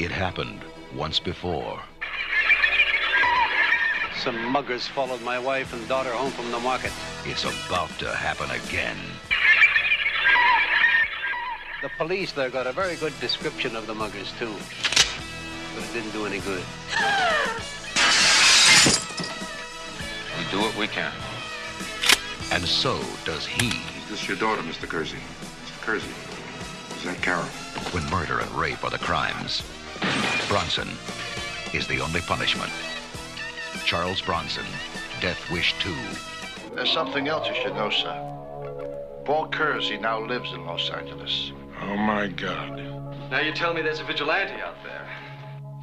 It happened once before. Some muggers followed my wife and daughter home from the market. It's about to happen again. The police there got a very good description of the muggers, too. But it didn't do any good. We do what we can. And so does he. Is this your daughter, Mr. Kersey? Mr. Kersey. Is that Carol? When murder and rape are the crimes, Bronson is the only punishment. Charles Bronson, Death Wish 2. There's something else you should know, sir. Paul Kersey now lives in Los Angeles. Oh, my God. Now you tell me there's a vigilante out there.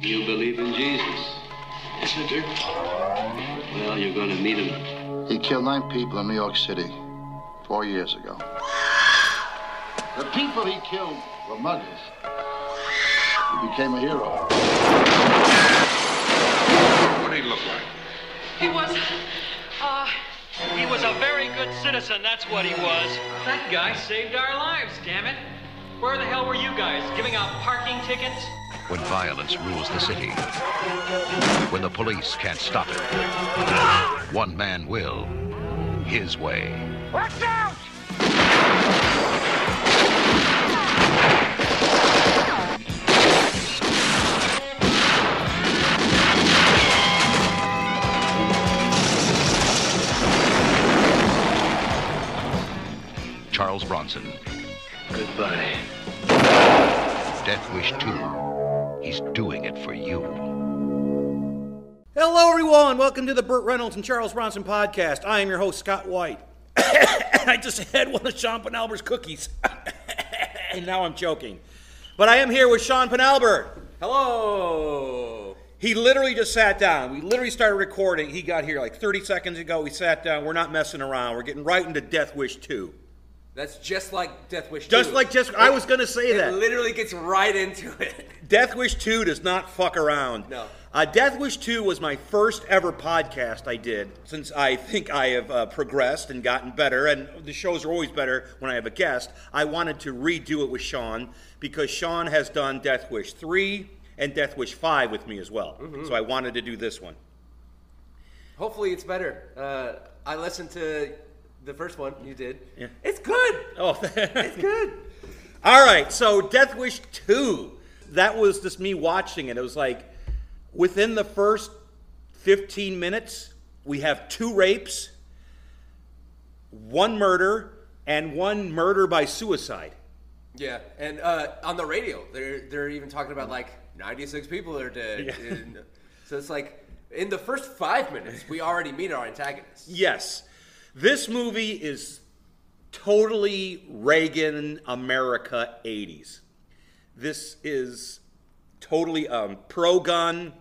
You believe in Jesus? Yes, I do. Well, you're going to meet him. He killed nine people in New York City four years ago. The people he killed were muggers. He became a hero. What did he look like? He was, uh, he was a very good citizen, that's what he was. That guy saved our lives, damn it. Where the hell were you guys? Giving out parking tickets? When violence rules the city. When the police can't stop it. One man will. His way. Watch out! Charles Bronson. Goodbye. Death Wish 2. He's doing it for you. Hello, everyone. Welcome to the Burt Reynolds and Charles Bronson podcast. I am your host, Scott White. I just had one of Sean Penalber's cookies. and now I'm joking. But I am here with Sean Penalber. Hello. He literally just sat down. We literally started recording. He got here like 30 seconds ago. We sat down. We're not messing around. We're getting right into Death Wish 2. That's just like Death Wish 2. Just like just, I was going to say that. it literally gets right into it. Death Wish 2 does not fuck around. No. Uh, Death Wish 2 was my first ever podcast I did since I think I have uh, progressed and gotten better, and the shows are always better when I have a guest. I wanted to redo it with Sean because Sean has done Death Wish 3 and Death Wish 5 with me as well. Mm-hmm. So I wanted to do this one. Hopefully it's better. Uh, I listened to the first one you did. Yeah. It's good. Oh, It's good. All right, so Death Wish 2. That was just me watching it. It was like within the first 15 minutes, we have two rapes, one murder, and one murder by suicide. Yeah, and uh, on the radio, they're they're even talking about like 96 people are dead. Yeah. And so it's like in the first five minutes, we already meet our antagonist. Yes. This movie is totally Reagan America 80s. This is totally um, pro gun,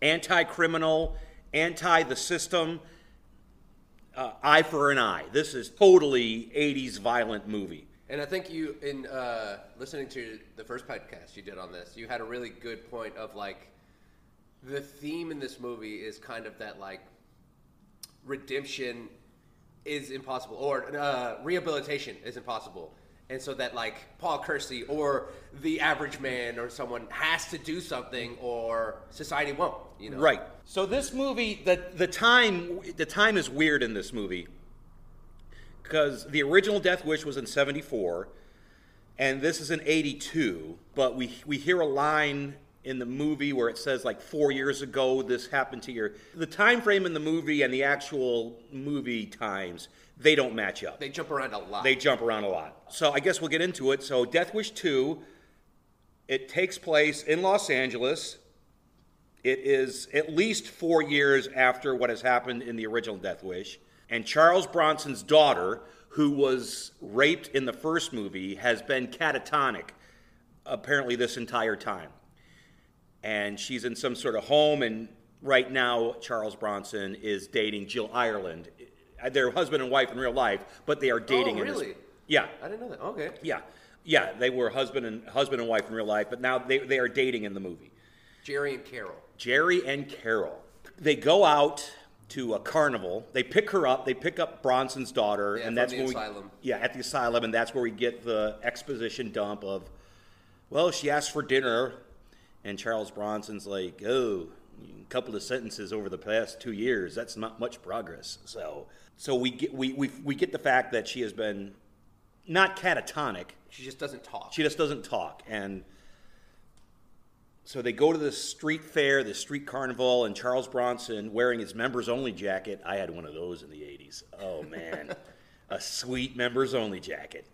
anti criminal, anti the system, uh, eye for an eye. This is totally 80s violent movie. And I think you, in uh, listening to the first podcast you did on this, you had a really good point of like the theme in this movie is kind of that like redemption is impossible or uh, rehabilitation is impossible. And so that like Paul Kersey or the average man or someone has to do something or society won't, you know. Right. So this movie, the the time the time is weird in this movie because the original Death Wish was in '74, and this is in '82. But we we hear a line in the movie where it says like four years ago this happened to your the time frame in the movie and the actual movie times they don't match up. They jump around a lot. They jump around a lot. So I guess we'll get into it. So Death Wish 2, it takes place in Los Angeles. It is at least four years after what has happened in the original Death Wish. And Charles Bronson's daughter, who was raped in the first movie, has been catatonic apparently this entire time. And she's in some sort of home, and right now, Charles Bronson is dating Jill Ireland. Uh, they're husband and wife in real life, but they are oh, dating Oh, in this- really? Yeah. I didn't know that. Oh, okay. Yeah, yeah, they were husband and husband and wife in real life, but now they, they are dating in the movie. Geri and Carol. Geri and Carol. They go out to a carnival. They pick her up. They pick up Bronson's daughter, Yeah, and that's the when asylum. we yeah at the asylum, and that's where we get the exposition dump of, well, she asked for dinner, And Charles Bronson's like, oh, a couple of sentences over the past two years, that's not much progress. So, so we get we, we, we get the fact that she has been not catatonic. She just doesn't talk. She just doesn't talk, and so they go to the street fair, the street carnival, and Charles Bronson wearing his members only jacket. I had one of those in the '80s. Oh man, a sweet members only jacket.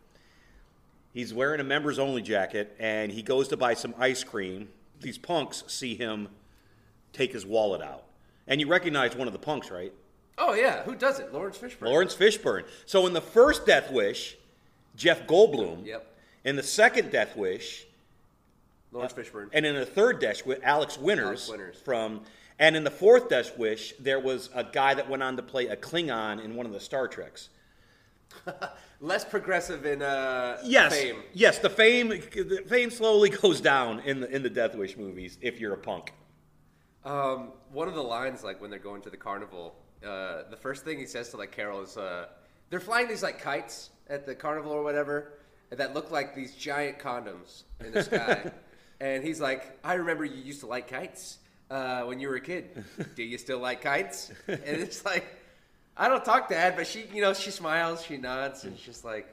He's wearing a members only jacket, and he goes to buy some ice cream. These punks see him take his wallet out, and you recognize one of the punks, right? Oh yeah, who does it? Laurence Fishburne. Laurence Fishburne. So in the first Death Wish, Jeff Goldblum. Yep. In the second Death Wish, Laurence Fishburne. and in the third Death Wish, Alex Winters, Alex Winters. from. And in the fourth Death Wish, there was a guy that went on to play a Klingon in one of the Star Treks. Less progressive in uh, Yes, fame. yes. The fame, the fame slowly goes down in the in the Death Wish movies if you're a punk. Um, one of the lines, like when they're going to the carnival, uh, the first thing he says to like Carol is, uh, "They're flying these like kites at the carnival or whatever that look like these giant condoms in the sky," and he's like, "I remember you used to like kites uh, when you were a kid. Do you still like kites?" And it's like, I don't talk to Dad, but she, you know, she smiles, she nods, and it's just like.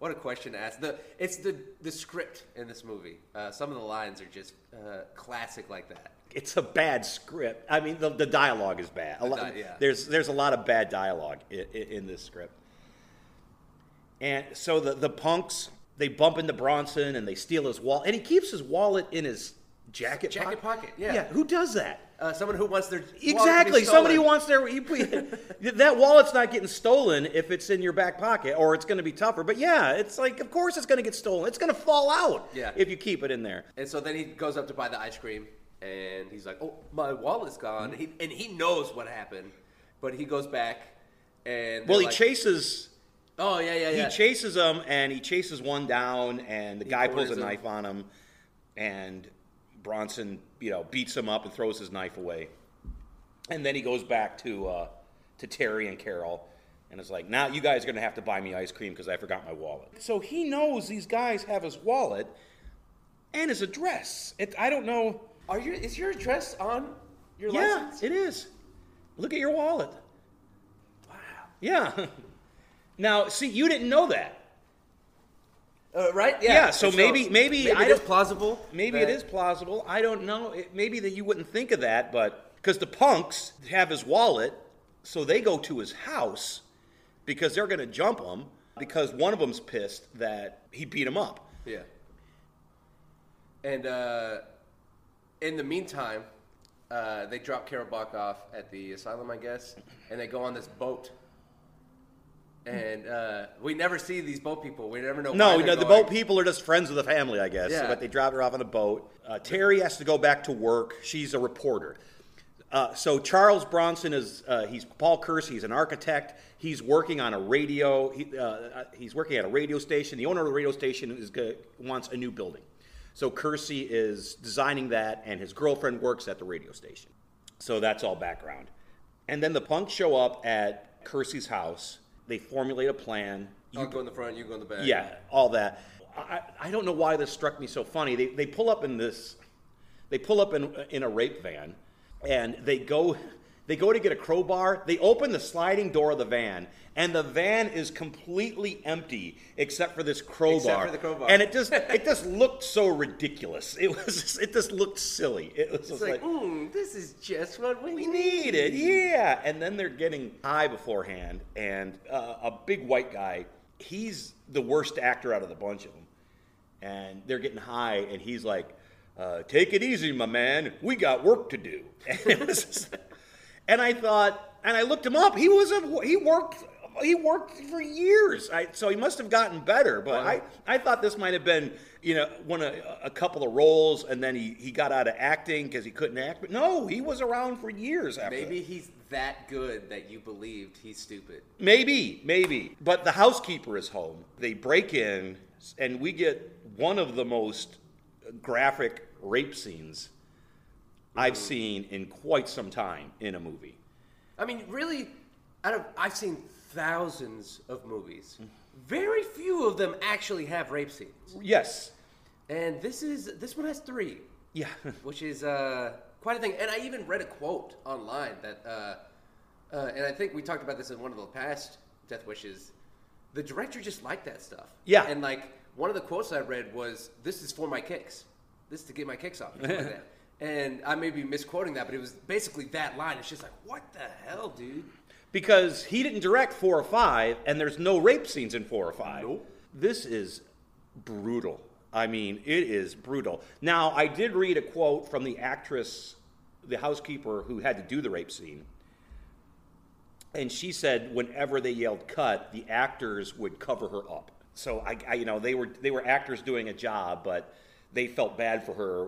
What a question to ask. The it's the the script in this movie. Uh, some of the lines are just uh, classic like that. It's a bad script. I mean, the, the dialogue is bad. A lot, di- yeah. There's there's a lot of bad dialogue in, in this script. And so the the punks they bump into Bronson and they steal his wallet, and he keeps his wallet in his jacket Jacket pocket, yeah. Yeah. Who does that? Uh, someone who wants their wallet to be Exactly. Somebody who wants their that wallet's not getting stolen if it's in your back pocket, or it's going to be tougher. But yeah, it's like of course it's going to get stolen. It's going to fall out Yeah. if you keep it in there. And so then he goes up to buy the ice cream, and he's like, "Oh, my wallet's gone." He, and he knows what happened, but he goes back, and Well, he like, chases. Oh yeah, yeah, yeah. He chases them, and he chases one down, and the guy pulls a him. knife on him, and Bronson, you know, beats him up and throws his knife away, and then he goes back to uh, to Terry and Carol, and it's like, now you guys are going to have to buy me ice cream because I forgot my wallet. So he knows these guys have his wallet and his address. It, I don't know. Are you? is your address on your yeah, license? it is. Look at your wallet. Wow. Yeah. Now, see, you didn't know that. Uh, right? Yeah. Yeah, so And maybe- maybe maybe I it is plausible. Maybe it that- is plausible. I don't know. It, maybe that you wouldn't think of that, but because the punks have his wallet, so they go to his house because they're going to jump him because one of them's pissed that he beat him up. Yeah. And uh, in the meantime, uh, they drop Carol Bach off at the asylum, I guess, and they go on this boat. And uh, we never see these boat people. We never know. No, no, the boat people are just friends of the family, I guess. Yeah. But they drop her off on a boat. Uh, Terry has to go back to work. She's a reporter. Uh, so Charles Bronson is uh, he's Paul Kersey. He's an architect. He's working on a radio. He, uh, uh, he's working at a radio station. The owner of the radio station is wants a new building. So Kersey is designing that, and his girlfriend works at the radio station. So that's all background. And then the punks show up at Kersey's house. They formulate a plan. I'll go in the front. You go in the back. Yeah, all that. I, I don't know why this struck me so funny. They, they pull up in this, they pull up in, in a rape van, and they go, they go to get a crowbar. They open the sliding door of the van, and the van is completely empty except for this crowbar. Except for the crowbar. And it just, it just looked so ridiculous. It was, just, it just looked silly. It was It's like, like, mm, this is just what we, we need it, yeah. And then they're getting high beforehand, and uh, a big white guy, he's the worst actor out of the bunch of them. And they're getting high, and he's like, uh, "Take it easy, my man. We got work to do." And, just- and I thought, and I looked him up. He was a he worked. He worked for years, I, so he must have gotten better. But I, I thought this might have been, you know, one of a couple of roles, and then he, he got out of acting because he couldn't act. But no, he was around for years after. Maybe he's that good that you believed he's stupid. Maybe, maybe. But the housekeeper is home. They break in, and we get one of the most graphic rape scenes I've seen in quite some time in a movie. I mean, really, out of I've seen thousands of movies. Very few of them actually have rape scenes. Yes. And this is this one has three. Yeah. which is uh, quite a thing. And I even read a quote online that, uh, uh, and I think we talked about this in one of the past Death Wishes. The director just liked that stuff. Yeah. And like one of the quotes I read was, "This is for my kicks. This is to get my kicks off." like that. And I may be misquoting that, but it was basically that line. It's just like, what the hell, dude? Because he didn't direct four or five, and there's no rape scenes in four or five. Nope. This is brutal. I mean, it is brutal. Now, I did read a quote from the actress, the housekeeper who had to do the rape scene. And she said whenever they yelled cut, the actors would cover her up. So I, I you know, they were they were actors doing a job, but they felt bad for her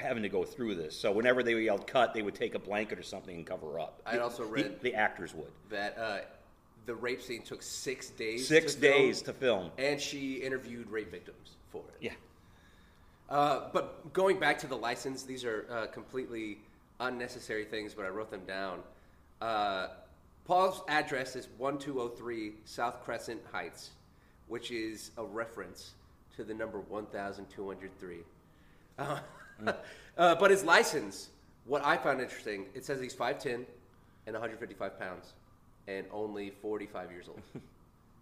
having to go through this. So whenever they yelled cut, they would take a blanket or something and cover up. I'd also read- the actors would. That uh, the rape scene took six days. Six to film, days to film. and she interviewed rape victims for it. Yeah. Uh, but going back to the license, these are uh, completely unnecessary things, but I wrote them down. Uh, Paul's address is 1203 South Crescent Heights, which is a reference to the number 1203. Uh, uh, but his license, what I found interesting, it says he's 5'10 and 155 pounds and only 45 years old.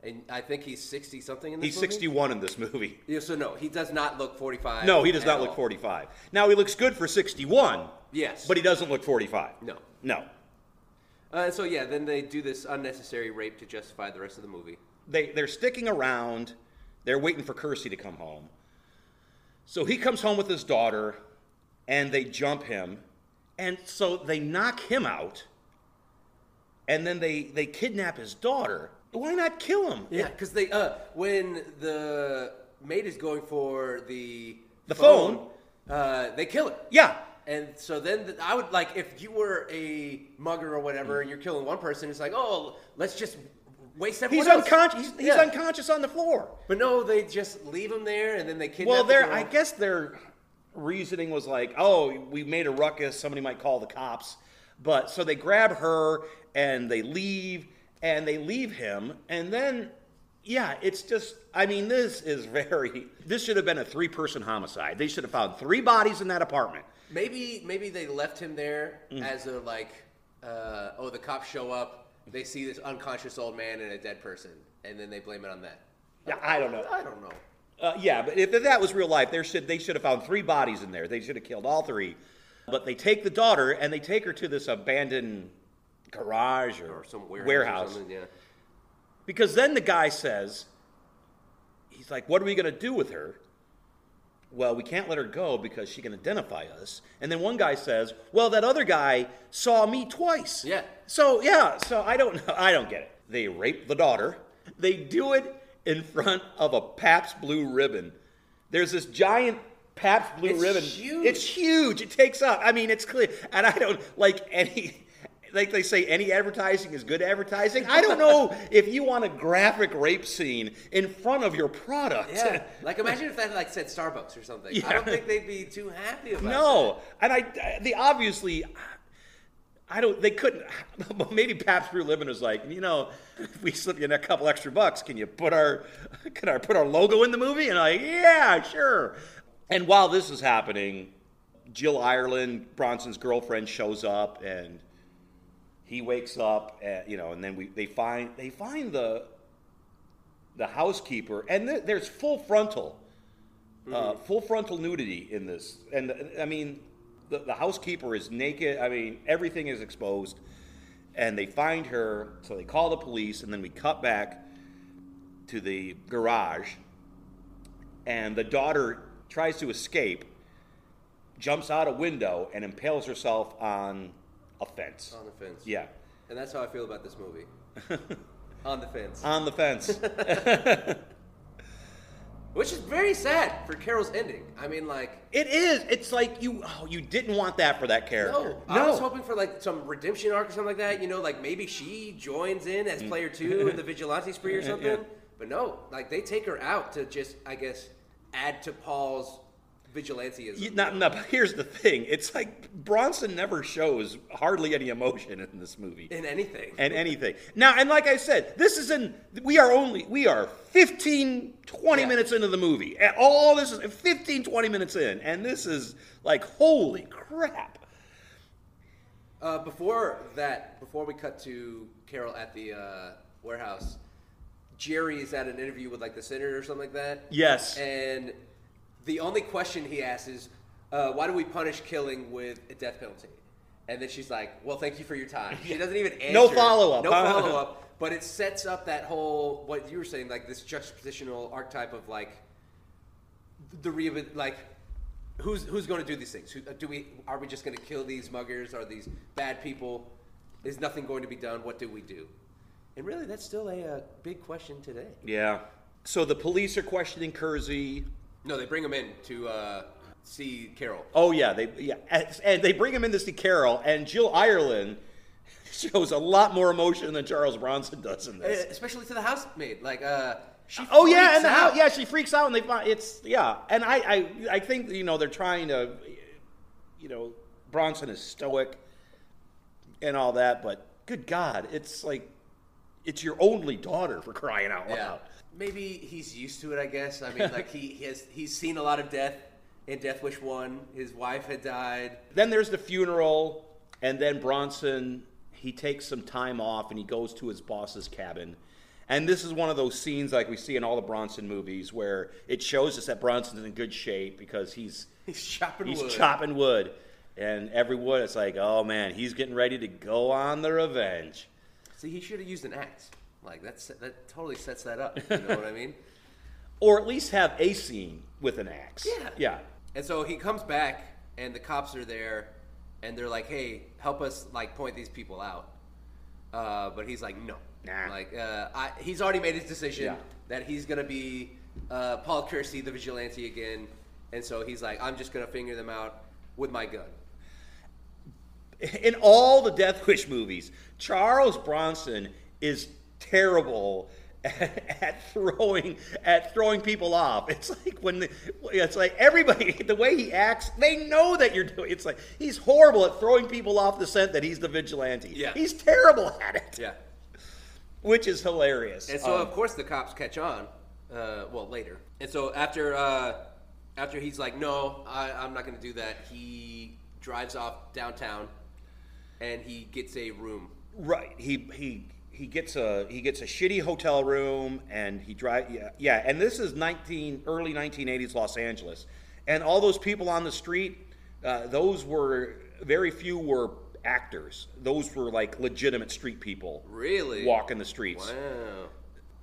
and I think he's 60 something in this movie. He's movie? 61 in this movie. Yeah, so no, he does not look 45. No, he does not look 45. Now, he looks good for 61. Yes. But he doesn't look 45. No. No. Uh, so yeah, then they do this unnecessary rape to justify the rest of the movie. They, they're sticking around. They're waiting for Kersey to come home. So he comes home with his daughter, and they jump him. And so they knock him out, and then they, they kidnap his daughter. Why not kill him? Yeah, because they uh when the maid is going for the The phone. uh, they kill her. Yeah. And so then th- I would like if you were a mugger or whatever, and you're killing one person, it's like oh let's just waste everyone He's else. unconscious. He's, he's Yeah. unconscious on the floor. But no, they just leave him there, and then they kidnap. Well, the their girl. I guess their reasoning was like, oh, we made a ruckus. Somebody might call the cops. But so they grab her and they leave and they leave him and then yeah, it's just I mean this is very this should have been a three-person homicide. They should have found three bodies in that apartment. Maybe maybe they left him there Mm. as a like, uh, oh, the cops show up, they see this unconscious old man and a dead person, and then they blame it on that. Yeah, I don't know. I don't know. Uh, yeah, but if that was real life, there should they should have found three bodies in there. They should have killed all three. But they take the daughter and they take her to this abandoned garage or, Or some warehouse. warehouse. Or yeah. Because then the guy says, he's like, what are we going to do with her? Well, we can't let her go because she can identify us. And then one guy says, well, that other guy saw me twice. Yeah. So, yeah, so I don't know. I don't get it. They rape the daughter. They do it in front of a Pabst Blue Ribbon. There's this giant Pabst Blue It's Ribbon. huge. It's huge. It takes up. I mean, it's clear. And I don't like any. Like they say, any advertising is good advertising. I don't know if you want a graphic rape scene in front of your product. Yeah. like imagine if that like said Starbucks or something. Yeah. I don't think they'd be too happy about it. No, and I, they obviously, I don't. They couldn't. Maybe Pabst Blue Ribbon was like, you know, if we slip you in a couple extra bucks, can you put our, can I put our logo in the movie? And I'm like, yeah, sure. And while this is happening, Jill Ireland, Bronson's girlfriend, shows up, and he wakes up, and, you know, and then we they find they find the the housekeeper, and th- there's full frontal uh, full frontal nudity in this. And uh, I mean, the, the housekeeper is naked. I mean, everything is exposed. And they find her, so they call the police, and then we cut back to the garage. And the daughter tries to escape, jumps out a window, and impales herself on a fence. On the fence. Yeah, And that's how I feel about this movie. On the fence. on the fence. Which is very sad for Carol's ending. I mean, like, it is. It's like you. Oh, you didn't want that for that character. no, I was hoping for like some redemption arc or something like that. You know, like maybe she joins in as mm. player two in the vigilante spree or something. Yeah. But no, like they take her out to just, I guess, add to Paul's vigilanteism. You- Not, no, but here's the thing. It's like Bronson never shows hardly any emotion in this movie. in anything. and anything. Now, and like I said, this is in, we are only, we are 15, 20 Yeah. minutes into the movie. And all this is 15, 20 minutes in. And this is like, holy crap. Uh, before that, before we cut to Carol at the uh, warehouse, Geri is at an interview with like the senator or something like that. Yes. And the only question he asks is, uh, "Why do we punish killing with a death penalty?" And then she's like, "Well, thank you for your time." She doesn't even answer. No follow-up, No huh? follow up. But it sets up that whole what you were saying, like this juxtapositional archetype of like the re like who's who's going to do these things? Who, do we are we just going to kill these muggers? Are these bad people? Is nothing going to be done? What do we do? And really, that's still a uh, big question today. Yeah. So the police are questioning Kersey. No, they bring him in to uh, see Carol. Oh yeah, they yeah, and, and they bring him in to see Carol, and Jill Ireland shows a lot more emotion than Charles Bronson does in this. especially to the housemaid. Like, uh, she. Oh yeah, and the house, yeah, she freaks out, and they find it's yeah, and I, I, I think you know they're trying to, you know, Bronson is stoic, and all that, but good God, it's like, it's your only daughter for crying out loud. Yeah. Maybe he's used to it. I guess. I mean, like he, he has he's seen a lot of death in Death Wish One. His wife had died. Then there's the funeral, and then Bronson he takes some time off and he goes to his boss's cabin. And this is one of those scenes like we see in all the Bronson movies where it shows us that Bronson's in good shape because he's He's chopping he's wood. chopping wood. And every wood, it's like, oh man, he's getting ready to go on the revenge. See, he should have used an axe. Like that's that totally sets that up. You know what I mean? Or at least have a scene with an axe. Yeah. Yeah. And so he comes back, and the cops are there, and they're like, "Hey, help us like point these people out." Uh, but he's like, "No, Nah. Like, uh, I, he's already made his decision Yeah. that he's gonna be uh, Paul Kersey, the vigilante again, and so he's like, "I'm just gonna finger them out with my gun." in all the Death Wish movies, Charles Bronson is terrible at, at throwing at throwing people off. It's like when the, it's like everybody the way he acts, they know that you're doing. It's like he's horrible at throwing people off the scent that he's the vigilante. Yeah. he's terrible at it, Yeah. which is hilarious. And so, Um, of course, the cops catch on. Uh, well, later. And so after uh, after he's like, "No, I, I'm not going to do that," he drives off downtown, and he gets a room. Right. He he he gets a he gets a shitty hotel room and he drive yeah, yeah and this is 19 early 1980s Los Angeles and all those people on the street uh, those were very few were actors those were like legitimate street people Really? walking the streets Wow.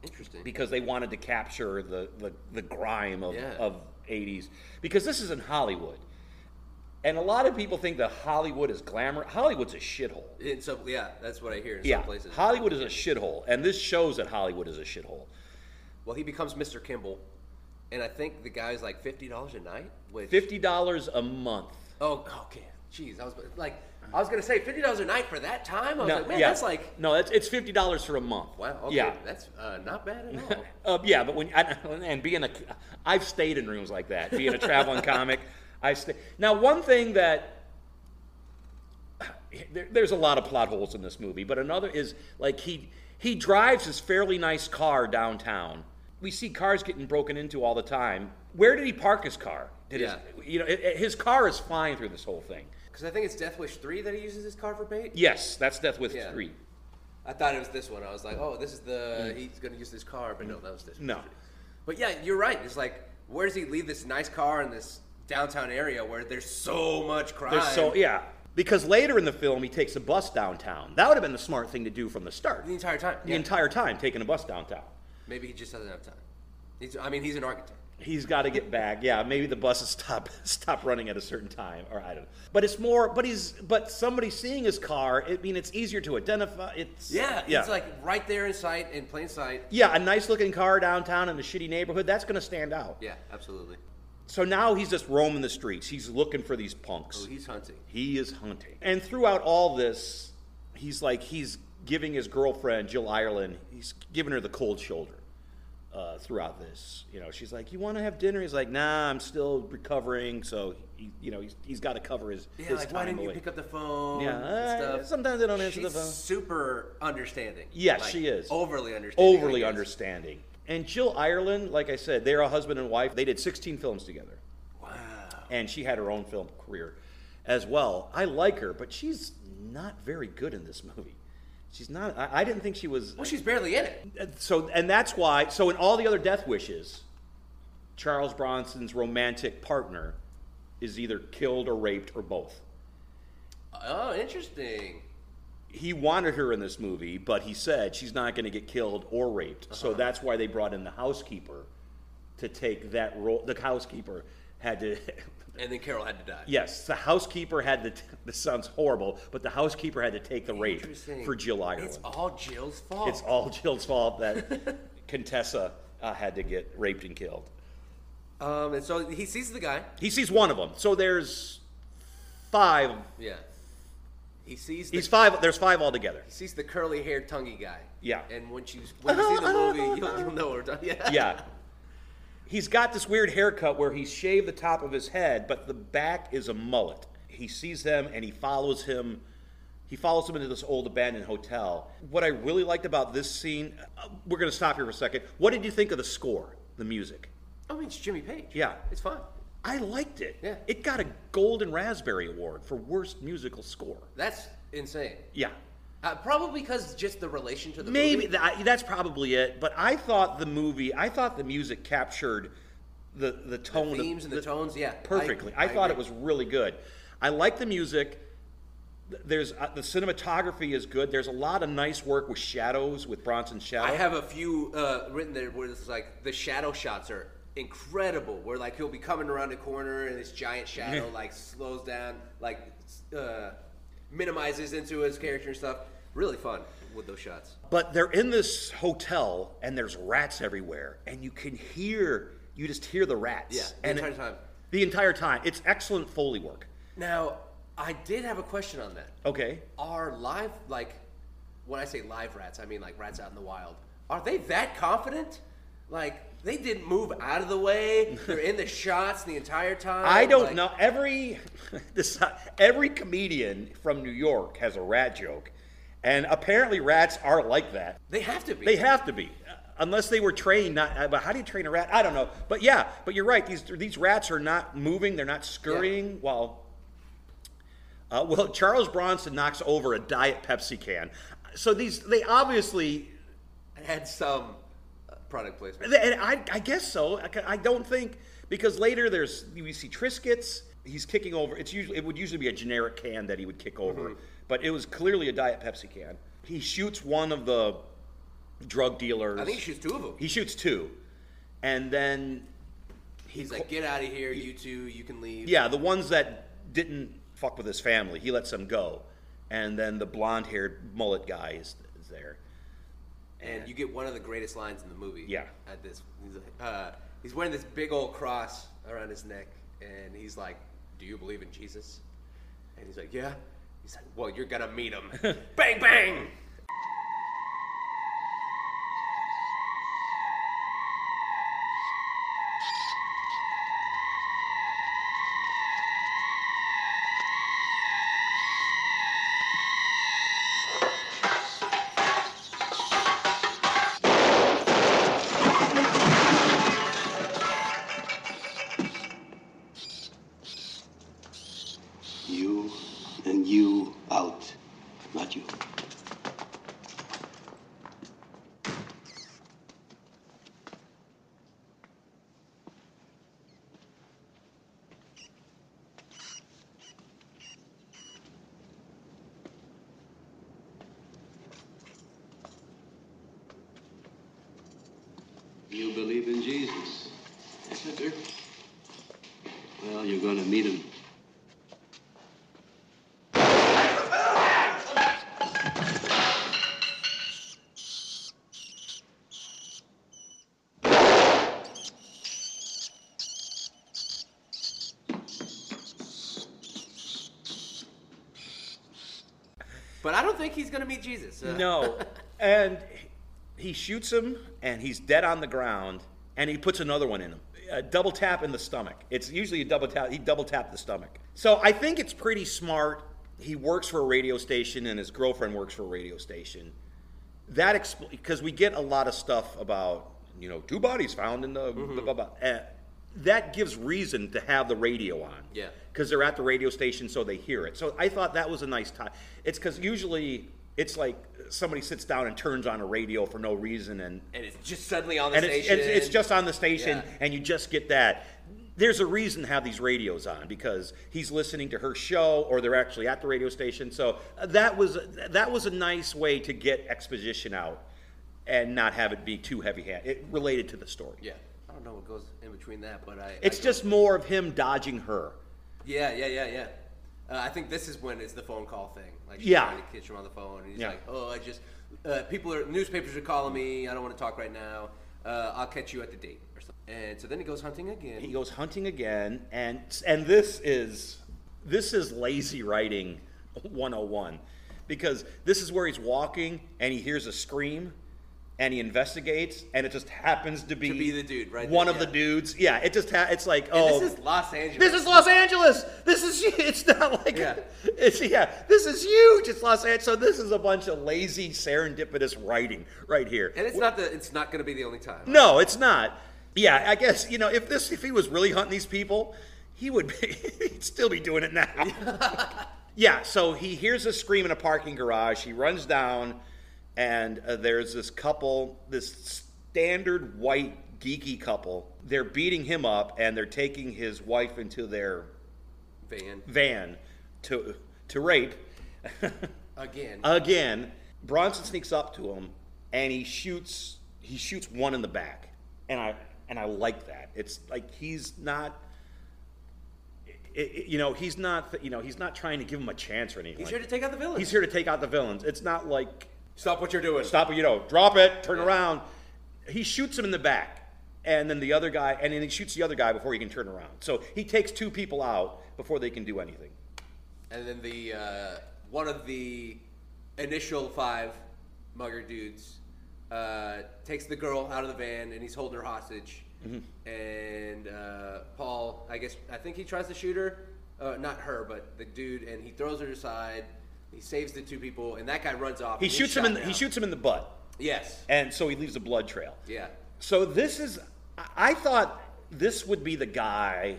Interesting. because they wanted to capture the the, the grime of, Yeah. of 80s because this is in Hollywood and a lot of people think that Hollywood is glamour Hollywood's a shithole In some, yeah, that's what I hear in yeah, some places. Hollywood is a shithole, and this shows that Hollywood is a shithole. Well, he becomes Mr. Kimball, and I think the guy's like fifty dollars a night. Which Fifty dollars a month. Oh, okay. Jeez, I was like, I was gonna say fifty dollars a night for that time. I was No, like, man, yeah. that's like, no, it's, it's fifty dollars for a month. wow. Okay, Yeah, that's uh, not bad at all. uh, yeah, but when I, and being a, I've stayed in rooms like that. Being a traveling comic, I stay. Now, one thing that there, there's a lot of plot holes in this movie, but another is like he he drives his fairly nice car downtown. We see cars getting broken into all the time. Where did he park his car? Did Yeah. his, you know, it, it- his car is flying through this whole thing. Because I think it's Death Wish three that he uses his car for bait. Yes, that's Death Wish Yeah. three. I thought it was this one. I was like, oh, this is the mm. he's gonna use this car, but no, that was this. one. No. But yeah, you're right. It's like, where does he leave this nice car in this downtown area where there's so much crime? There's so yeah, because later in the film he takes a bus downtown. That would have been the smart thing to do from the start. the entire time. The Yeah. entire time taking a bus downtown. Maybe he just doesn't have time. He's, I mean, he's an architect. He's got to get back. Yeah, maybe the buses stop stop running at a certain time, or I don't know. But it's more. But he's. But somebody seeing his car. I mean, it's easier to identify. It's Yeah, yeah. it's like right there in sight, in plain sight. yeah, a nice looking car downtown in a shitty neighborhood. That's going to stand out. Yeah, absolutely. So now he's just roaming the streets. He's looking for these punks. Oh, he's hunting. He is hunting. And throughout all this, he's like he's giving his girlfriend Jill Ireland, he's giving her the cold shoulder. uh, throughout this. You know, she's like, "You want to have dinner?" He's like, "Nah, I'm still recovering." So, he, you know, he's, he's got to cover his Yeah, his like why didn't you pick up the phone? Yeah, and uh, stuff. sometimes I don't answer She's the phone. Super understanding. Yes, Like, she is overly understanding. Overly understanding. And Jill Ireland, like I said, they're a husband and wife. They did 16 films together. Wow. and she had her own film career as well. I like her, but she's not very good in this movie. She's not. I, I didn't think she was. Well, she's barely in it. Uh, so, and that's why. So, in all the other Death Wishes, Charles Bronson's romantic partner is either killed or raped or both. Oh, interesting. He wanted her in this movie, but he said she's not going to get killed or raped. So that's why they brought in the housekeeper to take that role. The housekeeper had to. And then Carol had to die. Yes, the housekeeper had to. This sounds horrible, but the housekeeper had to take the rape for Jill Ireland. It's all Jill's fault. It's all Jill's fault that Contessa uh, had to get raped and killed. Um, and so he sees the guy. He sees one of them. So there's five. Yeah. He sees. The, He's five. There's five altogether. He sees the curly-haired, tonguey guy. Yeah. And when you when you see the movie, you'll, you'll know what we're talking. Yeah. Yeah. He's got this weird haircut where he's shaved the top of his head, but the back is a mullet. He sees them and he follows him. He follows him into this old abandoned hotel. What I really liked about this scene, uh, we're going to stop here for a second. What did you think of the score, the music? I mean, it's Jimmy Page. Yeah. It's fun. I liked it. Yeah. It got a Golden Raspberry Award for worst musical score. That's insane. Yeah. Uh, probably because just the relation to the Maybe movie. that, that's probably it. But I thought the movie, I thought the music captured the the tone, of- themes and the tones, yeah, perfectly. I, I thought it was really good. I like the music. There's uh, the cinematography is good. There's a lot of nice work with shadows, with Bronson's shadow. I have a few uh, written there where it's like the shadow shots are incredible. Where like he'll be coming around a corner and this giant shadow like slows down, like uh, minimizes into his character and stuff. Really fun with those shots. But they're in this hotel and there's rats everywhere, and you can hear, you just hear the rats. Yeah, the and entire it- time. The entire time. It's excellent foley work. Now, I did have a question on that. Okay. Are live like when I say live rats, I mean like rats out in the wild. Are they that confident? Like they didn't move out of the way. They're in the shots the entire time. I don't like- know. Every this, every comedian from New York has a rat joke, and apparently rats are like that. They have to be. They have to be, unless they were trained. Not, uh, but how do you train a rat? I don't know. But yeah, but you're right. These these rats are not moving. They're not scurrying. While uh, well, Charles Bronson knocks over a diet Pepsi can. So these they obviously had some uh, product placement. and I, I guess so. I, I don't think because later there's you see Triscuits. He's kicking over. It's usually it would usually be a generic can that he would kick over, Mhm. but it was clearly a Diet Pepsi can. He shoots one of the drug dealers. I think he shoots two of them. He shoots two, and then He's like, "Get out of here, you two. You can leave." yeah, the ones that didn't fuck with his family, he lets them go, and then the blonde-haired mullet guy is, is there. And you get one of the greatest lines in the movie. Yeah. At this, he's, like, uh, he's wearing this big old cross around his neck, and he's like, "Do you believe in Jesus?" And he's like, "Yeah." He's like, "Well, you're gonna meet him." bang bang. Well, you're going to meet him. But I don't think he's gonna meet Jesus. Uh, No, and he shoots him, and he's dead on the ground, and he puts another one in him. A double tap in the stomach. It's usually a double tap. He double tapped the stomach. So I think it's pretty smart. He works for a radio station, and his girlfriend works for a radio station. That explains because we get a lot of stuff about you know two bodies found in the blah, blah, blah. Uh, that gives reason to have the radio on. Yeah. Because they're at the radio station, so they hear it. So I thought that was a nice time. It's because usually it's like somebody sits down and turns on a radio for no reason, and And it's just suddenly on the and station. it's, it's just on the station, Yeah. and you just get that. There's a reason to have these radios on because he's listening to her show, or they're actually at the radio station. So uh, that was that was a nice way to get exposition out, and not have it be too heavy-handed. It related to the story. Yeah. I don't know what goes in between that, but I. It's I just more of him dodging her. Yeah, yeah, yeah, yeah. Uh, I think this is when it's the phone call thing. Like she's Yeah. trying to catch him on the phone, and he's Yeah. like, "Oh, I just uh, people are newspapers are calling me. I don't want to talk right now. Uh, I'll catch you at the date or something." And so then he goes hunting again. He goes hunting again, and and this is this is lazy writing 101 because this is where he's walking and he hears a scream and he investigates and it just happens to be, To be the dude, right one there, of the dudes yeah it just ha- it's like And oh this is Los Angeles. this is Los Angeles. This is it's not like Yeah. it's yeah. This is huge. It's Los Angeles. So this is a bunch of lazy serendipitous writing right here. and it's not the. It's not going to be the only time. No, it's not. Yeah, I guess you know if this if he was really hunting these people, he would be, he'd still be doing it now. yeah. So he hears a scream in a parking garage. He runs down, and uh, there's this couple, this standard white geeky couple. They're beating him up, and they're taking his wife into their Van van to to rape. again. Again, Bronson sneaks up to him and he shoots he shoots one in the back. And I and I like that. It's like he's not i- i- you know, he's not you know, he's not trying to give him a chance or anything. he's like here to take out the villains. He's here to take out the villains. It's not like Stop what you're doing. stop you know, drop it, turn Yeah. around. He shoots him in the back. And then the other guy, and then he shoots the other guy before he can turn around. So he takes two people out before they can do anything. And then the uh, one of the initial five mugger dudes uh, takes the girl out of the van and he's holding her hostage. And uh, Paul, I guess, I think he tries to shoot her, uh, not her, but the dude, and he throws her aside. He saves the two people, and that guy runs off. He shoots him in the, he shoots him in the butt. Yes. and so he leaves a blood trail. Yeah. So this is, I- I thought this would be the guy.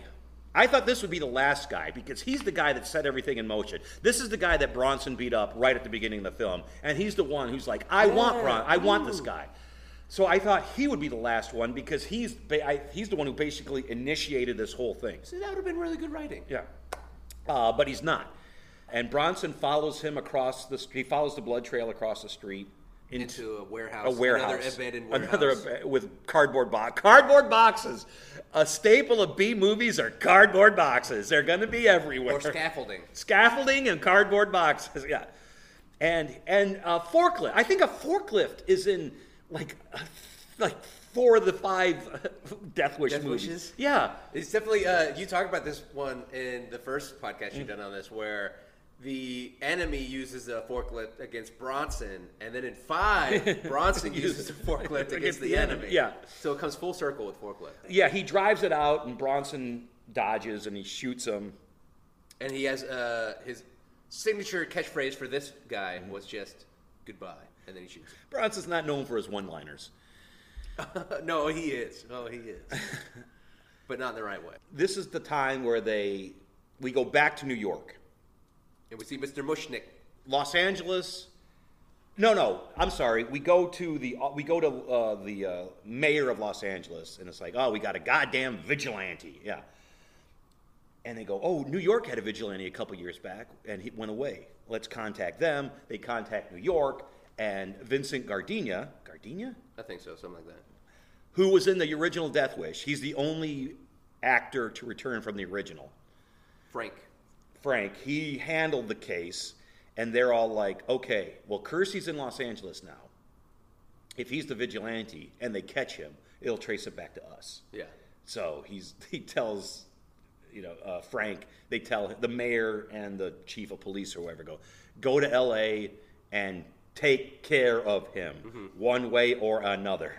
I thought this would be the last guy because he's the guy that set everything in motion. This is the guy that Bronson beat up right at the beginning of the film, and he's the one who's like, "I want Bron, I want this guy." So I thought he would be the last one because he's ba- I, he's the one who basically initiated this whole thing. See, that would have been really good writing. Yeah. Uh, but he's not. And Bronson follows him across the. He follows the blood trail across the street Into a warehouse. a warehouse, Another abandoned warehouse. Another with cardboard box, cardboard boxes. A staple of B movies are cardboard boxes. They're going to be everywhere. or scaffolding. Scaffolding and cardboard boxes. Yeah, and and a forklift. I think a forklift is in like like four of the five Death Wish Death movies. Wishes? Yeah, It's definitely uh, you talked about this one in the first podcast Mm. you've done on this, where the enemy uses a forklift against Bronson, and then in five, Bronson uses a forklift against the enemy. Yeah. So it comes full circle with forklift, yeah. He drives it out, and Bronson dodges, and he shoots him. and he has uh, his signature catchphrase for this guy Mm-hmm. was just "goodbye," and then he shoots. Bronson's not known for his one-liners. no, he is. Oh, he is. but not in the right way. This is the time where they we go back to New York. And we see Mr. Mushnick. Los Angeles. No, no, I'm sorry. We go to the we go to uh, the uh, mayor of Los Angeles, and it's like, oh, we got a goddamn vigilante, yeah. And they go, oh, New York had a vigilante a couple years back, and he went away. Let's contact them. They contact New York, and Vincent Gardenia, Gardenia, I think so, something like that. who was in the original Death Wish. He's the only actor to return from the original. Frank. Frank, he handled the case, and they're all like, okay, well, Kersey's in Los Angeles now. If he's the vigilante and they catch him, it'll trace it back to us. Yeah. So he's he tells, you know, uh, Frank. They tell the mayor and the chief of police or whoever go, go to L.A. and take care of him Mm-hmm. one way or another.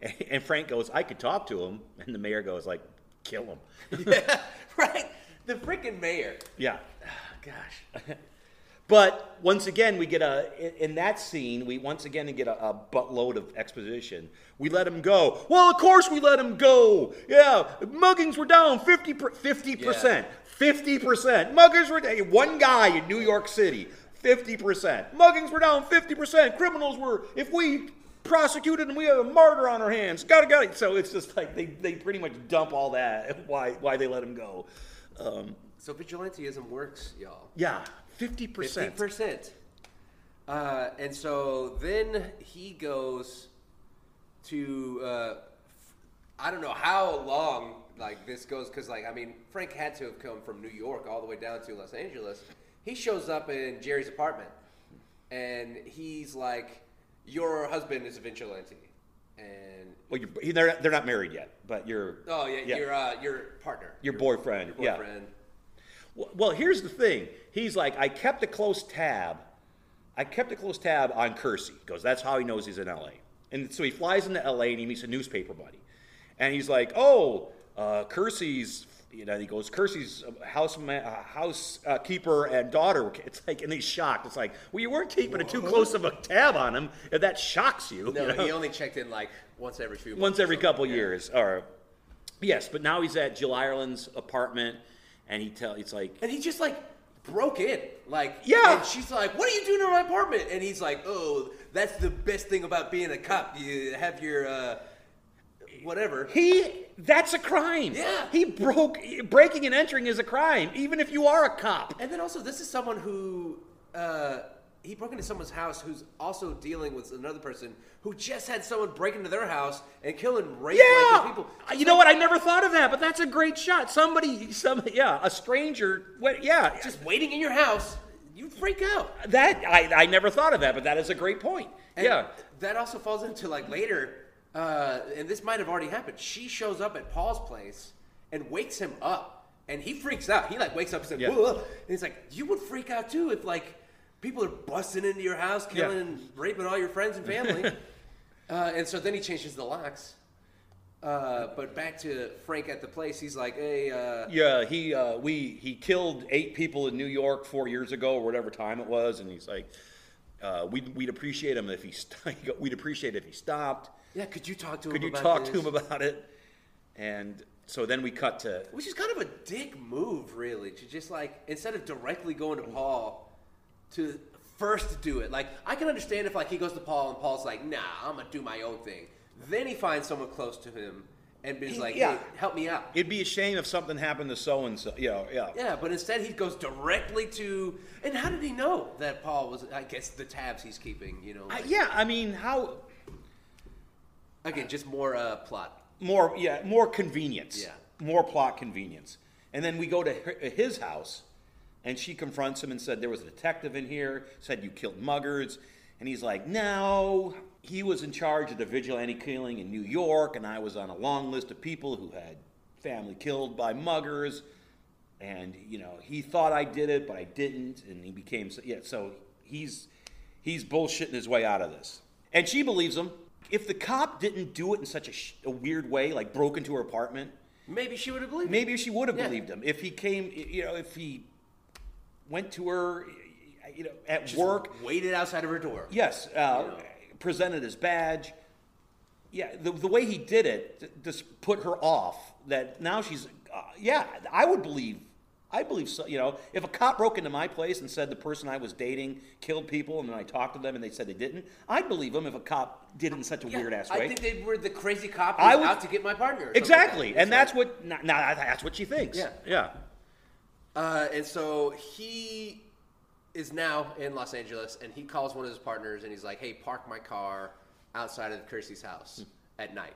And, and Frank goes, I could talk to him. And the mayor goes, like, kill him. yeah, right. The freaking mayor. Yeah. Ah, gosh. But once again, we get a in- that scene. We once again get a, a buttload of exposition. We let him go. Well, of course we let him go. Yeah, muggings were down 50 percent. Fifty percent. Muggings were down. One guy in New York City. Fifty percent. Muggings were down fifty percent. Criminals were. If we prosecuted them, we have a martyr on our hands. Got it. Got it. So it's just like they, they pretty much dump all that. Why why they let him go. Um, So vigilanteism works, y'all. yeah, fifty percent. Fifty percent. Uh, and so then he goes to uh, I don't know how long like this goes because like I mean Frank had to have come from New York all the way down to Los Angeles. He shows up in Geri's apartment, and he's like, "Your husband is a vigilante," and Well, you're, they're they're not married yet, but you're. oh yeah, your uh, your partner, your boyfriend. your boyfriend. Yeah. Well, well, here's the thing. He's like, I kept a close tab. I kept a close tab on Kersey because that's how he knows he's in L.A. And so he flies into L.A. and he meets a newspaper buddy, and he's like, Oh, uh, Kersey's. You know, he goes, Kersey's house uh, housekeeper and daughter. It's like, and he's shocked. It's like, well, you weren't keeping it too close of a tab on him. If that shocks you, No, you know? he only checked in like once every few months. once every couple Yeah. years. Or yes, but now he's at Jill Ireland's apartment, and he tell it's like And he just like broke in. Like, Yeah. And she's like, What are you doing in my apartment? And he's like, Oh, that's the best thing about being a cop. You have your, uh, whatever. he that's a crime. Yeah. he broke breaking and entering is a crime, even if you are a cop. And then also, this is someone who, uh, he broke into someone's house who's also dealing with another person who just had someone break into their house and kill and rape like, Yeah, people. you know what? I never thought of that, but that's a great shot. Somebody, some, yeah, a stranger. What? Yeah, Just waiting in your house, you freak out. that I, I never thought of that, but that is a great point. And yeah, That also falls into like later, uh, and this might have already happened. She shows up at Paul's place and wakes him up, and he freaks out. He like wakes up and says, Yeah. "Whoa!" And he's like, "You would freak out too if like people are busting into your house, killing Yeah. and raping all your friends and family." uh, and so then he changes the locks. Uh, but back to Frank at the place, he's like, "Hey, uh, Yeah, he uh, we he killed eight people in New York four years ago or whatever time it was, and he's like, uh, we'd we'd appreciate him if he st- we'd appreciate if he stopped. Yeah, could you talk to him? Could you about talk this? to him about it? And so then we cut to Which is kind of a dick move, really, to just like instead of directly going to Paul, to first do it. Like I can understand if like he goes to Paul and Paul's like, "Nah, I'm gonna do my own thing." Then he finds someone close to him and is He- like, yeah. "Hey, help me out." it'd be a shame if something happened to so and so. You know, yeah. Yeah, but instead he goes directly to. And how did he know that Paul was? I guess the tabs he's keeping. You know, I, yeah, I mean, how again, just more uh, plot. more yeah more convenience. Yeah. more plot convenience. And then we go to her- his house and she confronts him and said there was a detective in here said you killed muggers and he's like no he was in charge of the vigilante killing in new york and i was on a long list of people who had family killed by muggers and you know he thought i did it but i didn't and he became so yeah so he's he's bullshitting his way out of this. And she believes him if the cop didn't do it in such a, sh- a weird way like broke into her apartment Maybe she would have believed. maybe she would have Yeah. believed him if he came you know if he went to her you know at Just work waited outside of her door. yes uh, presented his badge yeah the, the way he did it th- just put her off that now she's uh, yeah i would believe i believe so you know if a cop broke into my place and said the person i was dating killed people and then i talked to them and they said they didn't i'd believe them if a cop did it in such a Yeah, weird ass way. I think they were the crazy cop I who's would- out to get my partner. or something like exactly that. and that's like- what now now that's what she thinks Yeah. yeah Uh, and so he is now in Los Angeles, and he calls one of his partners, and he's like, "Hey, park my car outside of Kersey's house at night."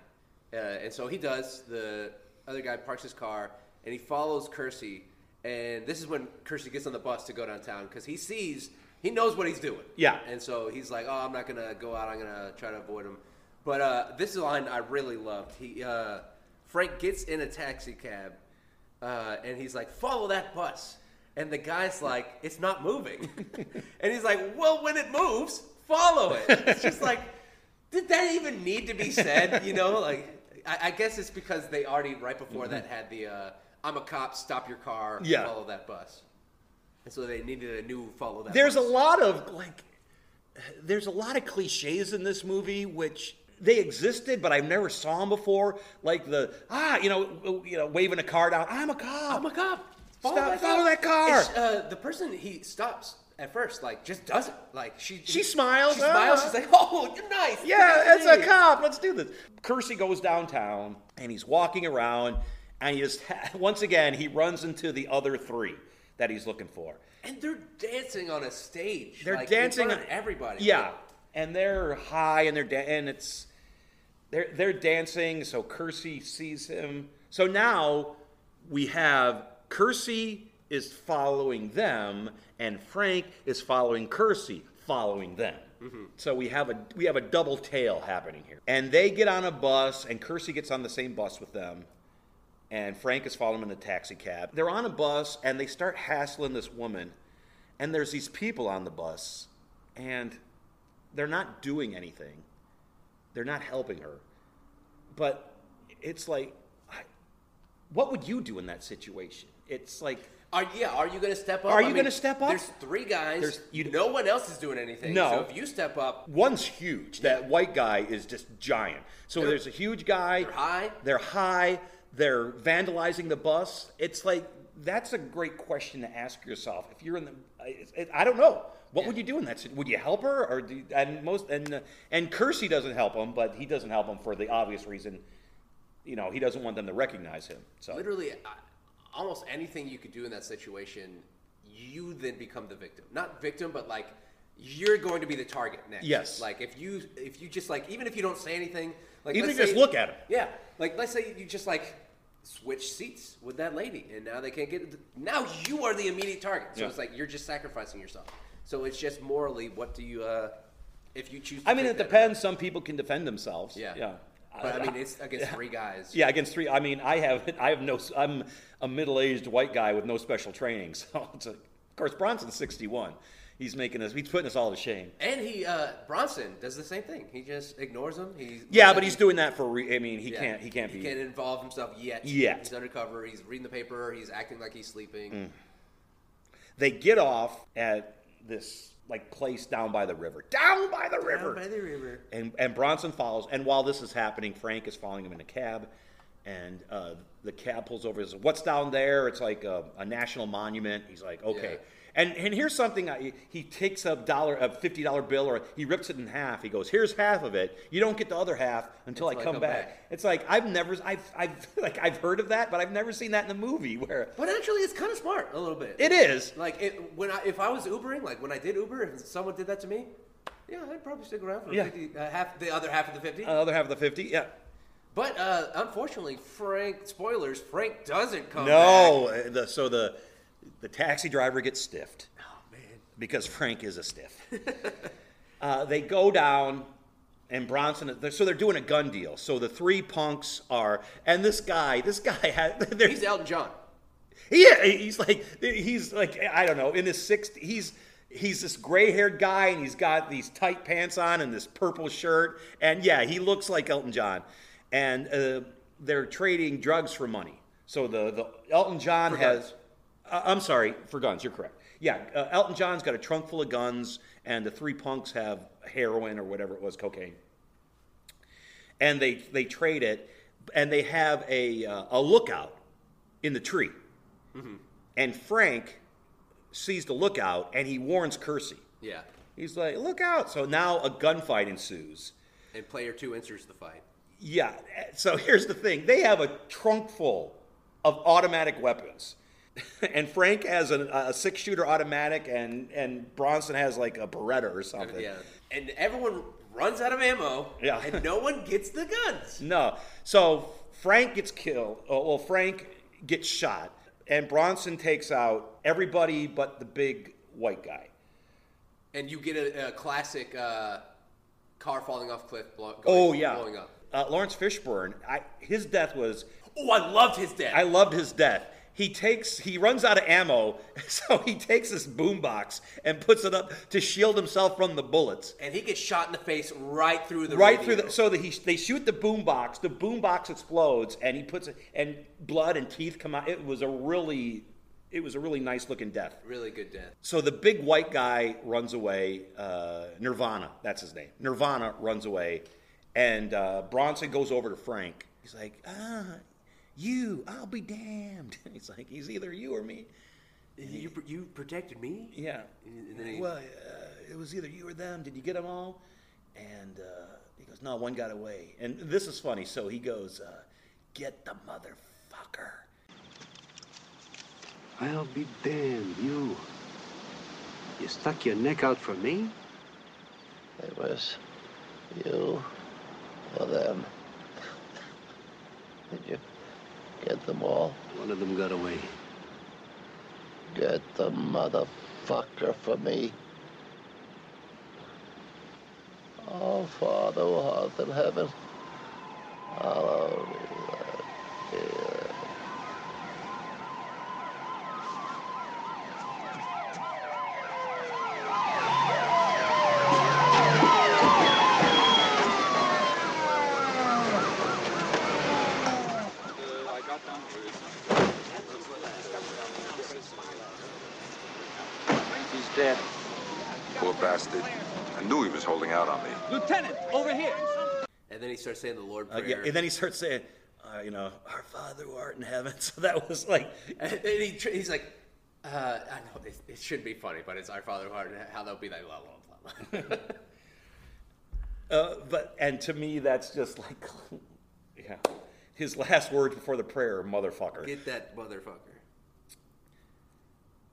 Uh, and so he does. The other guy parks his car, and he follows Kirsty. And this is when Kersey gets on the bus to go downtown because he sees, he knows what he's doing. Yeah. And so he's like, "Oh, I'm not gonna go out. I'm gonna try to avoid him." But uh, this is a line I really loved. He uh, Frank gets in a taxi cab, uh, and he's like, "Follow that bus." And the guy's like, "It's not moving," and he's like, "Well, when it moves, follow it. It's just like, did that even need to be said? You know, like I, I guess it's because they already right before that had the uh, "I'm a cop, stop your car. Yeah. follow that bus," and so they needed a new follow that. There's a lot of like, there's a lot of cliches in this movie which they existed, but I never saw them before. Like the ah, you know, you know, waving a car down. I'm a cop. I'm a cop. Follow Stop- that follow car. that car. Uh, the person he stops at first, like, just does it. Like she She smiles, She smiles. ah. She's like, "Oh, you're nice. Yeah, it's a cop. Let's do this. Kersey goes downtown and he's walking around, and he just once again he runs into the other three that he's looking for. And they're dancing on a stage. They're like, dancing of everybody. Yeah, and they're high and they're da- and it's they're they're dancing. So Kersey sees him. So now we have Kersey is following them, and Frank is following Kersey, following them. Mm-hmm. So we have a we have a double tail happening here, and they get on a bus, and Kersey gets on the same bus with them, and Frank is following them in a taxi cab. They're on a bus, and they start hassling this woman, and there's these people on the bus, and they're not doing anything. They're not helping her, but it's like, what would you do in that situation? It's like. Are, yeah, are you going to step up? Are you gonna step up? There's three guys. There's- you- no one else is doing anything. No. So if you step up, One's huge. That white guy is just giant. So there's a huge guy. they're high. They're high. They're vandalizing the bus. It's like that's a great question to ask yourself. If you're in the, I, it, I don't know. What would you do in that? Would you help her, or do, and most and uh, and Kersey doesn't help him, but he doesn't help him for the obvious reason. You know, he doesn't want them to recognize him. So literally, uh, almost anything you could do in that situation, you then become the victim. Not victim, but like you're going to be the target next. Yes. Like if you if you just like even if you don't say anything, like Even if you just look at him. Yeah. Like let's say you just like switch seats with that lady, and now they can't get. Now you are the immediate target. So Yeah. it's like you're just sacrificing yourself. So it's just morally, what do you? uh If you choose. to I mean, it depends. Some people can defend themselves. Yeah. Yeah. But I mean, it's against three guys. Yeah, against three. I mean, I have I have no. I'm a middle-aged white guy with no special training. So, it's a, of course, Bronson's 61. He's making us. He's putting us all to shame. And he uh Bronson does the same thing. He just ignores him. He's Yeah, but he's doing that for. Re, I mean, he Yeah. can't. He can't He be. can't involve himself yet. Yet. He's undercover. He's reading the paper. He's acting like he's sleeping. Mm. They get off at this like place down by the river. Down by the river. by the river. And and Bronson follows. And while this is happening, Frank is following him in a cab. And uh, the cab pulls over. Says, "What's down there?" It's like a, a national monument. He's like, "Okay." Yeah. And and here's something. I, he takes a dollar, a fifty dollar bill, or he rips it in half. He goes, "Here's half of it. You don't get the other half until I Until I come, come back. back. It's like I've never, I've, I've, like I've heard of that, but I've never seen that in a movie where But actually, it's kind of smart a little bit. it is. Like it, when I if I was Ubering, like when I did Uber, if someone did that to me, yeah, I'd probably stick around for Yeah. 50, uh, half the other half of the fifty. The other half of the fifty. Yeah. but uh, unfortunately, Frank spoilers. Frank doesn't come. No, back. uh, the, so the the taxi driver gets stiffed Oh man. because Frank is a stiff. uh, they go down, and Bronson. they're- So they're doing a gun deal. So the three punks are, and this guy, this guy had. He's Elton John. He, he's like he's like I don't know in his 60s he's he's this gray-haired guy and he's got these tight pants on and this purple shirt and yeah he looks like Elton John and uh, they're trading drugs for money so the the Elton John For has guns. I'm sorry for guns you're correct yeah uh, Elton John's got a trunk full of guns and the three punks have heroin or whatever it was cocaine and they they trade it and they have a uh, a lookout in the tree and Frank sees the lookout and he warns Kersey. Yeah. He's like, look out. So now a gunfight ensues. And player two enters the fight. Yeah. So here's the thing they have a trunk full of automatic weapons. and Frank has a, a six shooter automatic, and, and Bronson has like a Beretta or something. Yeah. And everyone runs out of ammo. Yeah. And no one gets the guns. No. So Frank gets killed. oh, Well, Frank gets shot, and Bronson takes out everybody but the big white guy. And you get a, a classic uh, car falling off cliff. Blow, going, Oh yeah, Blowing up. Uh, Laurence Fishburne. I, his death was. Oh, I loved his death. I loved his death. He takes he runs out of ammo, so he takes this boombox and puts it up to shield himself from the bullets. And he gets shot in the face right through the right radio. through the so that he they shoot the boombox, the boombox explodes, and he puts it and blood and teeth come out. It was a really it was a really nice looking death. Really good death. So the big white guy runs away. Uh, Nirvana, that's his name. Nirvana runs away, and uh, Bronson goes over to Frank. He's like, "Ah, you, I'll be damned." He's like, "He's either you or me." You you protected me. Yeah. And then he- well, uh, it was either you or them. Did you get them all? And uh, he goes, "No, one got away." And this is funny. So he goes, uh, "Get the motherfucker." I'll be damned, you. You stuck your neck out for me? It was you or them. Did you get them all? One of them got away. Get the motherfucker for me. Oh, Father who art in heaven, hallowed be thy name. He's dead. Poor bastard. I knew he was holding out on me. Lieutenant, over here. And then he starts saying the Lord Uh, yeah, and then he starts saying, uh, "You know, our Father who art in heaven." So that was like, And then he, tr- he's like, uh, I know it, it shouldn't be funny, but it's our Father who art in how they'll be like, blah, blah, blah. Uh, but and to me, that's just like, yeah, his last words before the prayer, motherfucker. Get that motherfucker.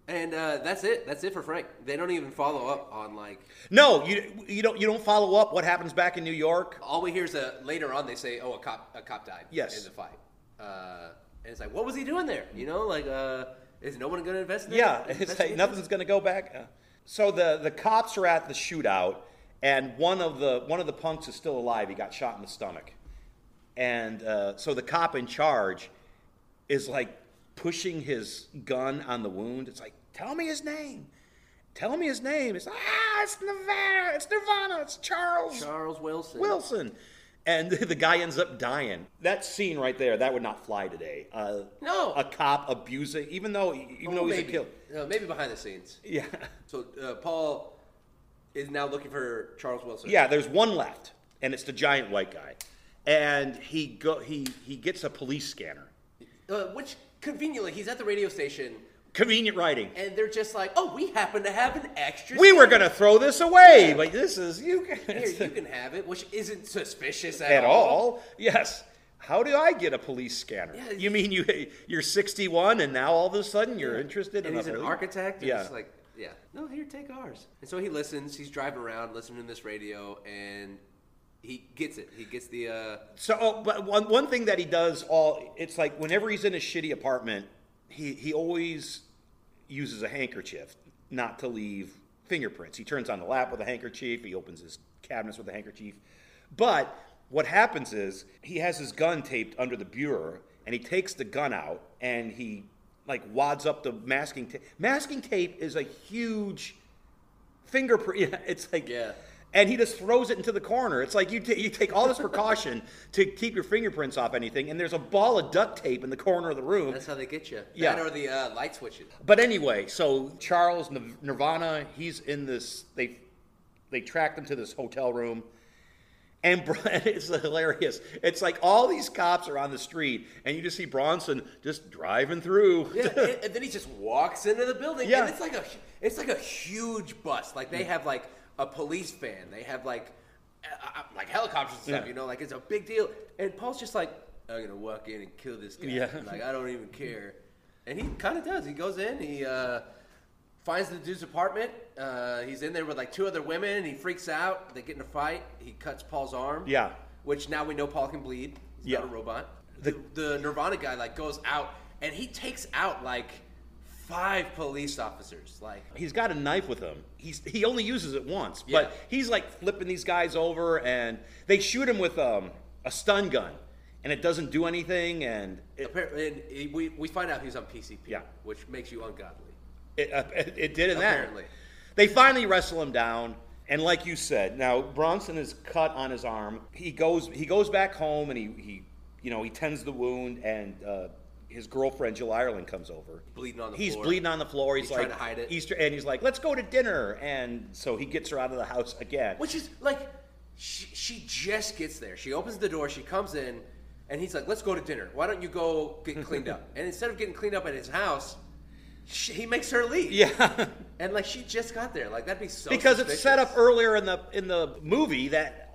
And uh, that's it. That's it for Frank. They don't even follow up on like. No, you you don't you don't follow up what happens back in New York. All we hear is a later on they say, "Oh, a cop, a cop died." Yes. In the fight. Uh, and it's like, what was he doing there? You know, like, uh, is no one going to investigate? Yeah, it's like nothing's going to go back. Uh, So the the cops are at the shootout, and one of the one of the punks is still alive. He got shot in the stomach, and uh, so the cop in charge is like pushing his gun on the wound. It's like, tell me his name. Tell me his name. It's ah, it's Nirvana. It's Nirvana. It's Charles. Charles Wilson. Wilson. And the guy ends up dying. That scene right there, that would not fly today. Uh, No. A cop abusing, even though even though Oh, he's maybe. a killer. No, maybe behind the scenes. Yeah. So uh, Paul is now looking for Charles Wilson. Yeah, there's one left, and it's the giant white guy. And he go he he gets a police scanner. Uh, which conveniently, he's at the radio station, Convenient writing. and they're just like, "Oh, we happen to have an extra." We were gonna throw this away, but this is you Here, can you can have it, which isn't suspicious at, at all. Yes. How do I get a police scanner? Yeah, you mean you you're 61 and now all of a sudden you're interested And in he's a an police- architect. Yeah. Like, yeah, no, here, take ours. And so he listens. He's driving around, listening to this radio, and he gets it. He gets the. Uh, So, oh, but one, one thing that he does all it's like whenever he's in a shitty apartment, he he always uses a handkerchief not to leave fingerprints. He turns on the lap with a handkerchief. He opens his cabinets with a handkerchief. But what happens is he has his gun taped under the bureau, and he takes the gun out and he like wads up the masking tape. Masking tape is a huge fingerprint. Yeah, it's like Yeah. And he just throws it into the corner. It's like you, ta you take all this precaution to keep your fingerprints off anything, and there's a ball of duct tape in the corner of the room. that's how they get you. Yeah. That or the uh, light switches. But anyway, so Charles Nir- Nirvana, he's in this. They they tracked him to this hotel room, and it's hilarious. It's like all these cops are on the street, and you just see Bronson just driving through. Yeah, and, and then he just walks into the building, Yeah. and it's like a it's like a huge bus. Like they have like a police van, they have like uh, like helicopters and stuff. Yeah. You know, like it's a big deal. And Paul's just like, I'm gonna walk in and kill this guy. Yeah. like I don't even care. And he kind of does. He goes in, he uh, finds the dude's apartment. Uh, he's in there with like two other women. He freaks out. They get in a fight. He cuts Paul's arm. Yeah. Which now we know Paul can bleed. He's Yeah. not a robot. The, the Nirvana guy like goes out and he takes out like five police officers. Like He's got a knife with him. He's he only uses it once, Yeah. but he's like flipping these guys over, and they shoot him with um, a stun gun, and it doesn't do anything, and it, Apparently, and he- we, we find out he's on PCP, Yeah. which makes you ungodly. it, uh, it, it did in Apparently. that. They finally wrestle him down, and like you said, now Bronson is cut on his arm. He goes he goes back home and he, he you know he tends the wound, and uh, his girlfriend Jill Ireland comes over. Bleeding on the he's floor. bleeding on the floor. He's, He's like trying to hide it. Easter, and he's like, "Let's go to dinner." And so he gets her out of the house again. Which is like, she, she just gets there. She opens the door, she comes in, and he's like, let's go to dinner. Why don't you go get cleaned up? And instead of getting cleaned up at his house, she, he makes her leave. Yeah. And like, she just got there. Like, that'd be so because it's set up suspicious. earlier in the in the movie that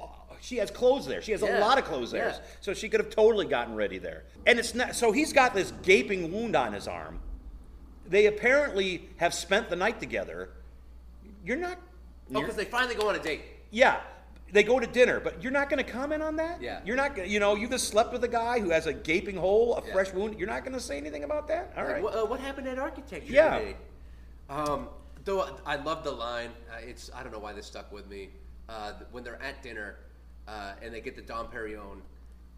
she has clothes there. She has a lot of clothes there, yeah. so she could have totally gotten ready there. And it's not. So he's got this gaping wound on his arm. They apparently have spent the night together. You're not. Oh, because they finally go on a date. yeah, they go to dinner, but you're not going to comment on that. Yeah. You're not. gonna You know, you just slept with a guy who has a gaping hole, a Yeah. fresh wound. You're not going to say anything about that. All Like, right. what, uh, what happened at architecture Yeah. today? Um, though I love the line. Uh, it's I don't know why this stuck with me. Uh, when they're at dinner uh, and they get the Dom Perignon,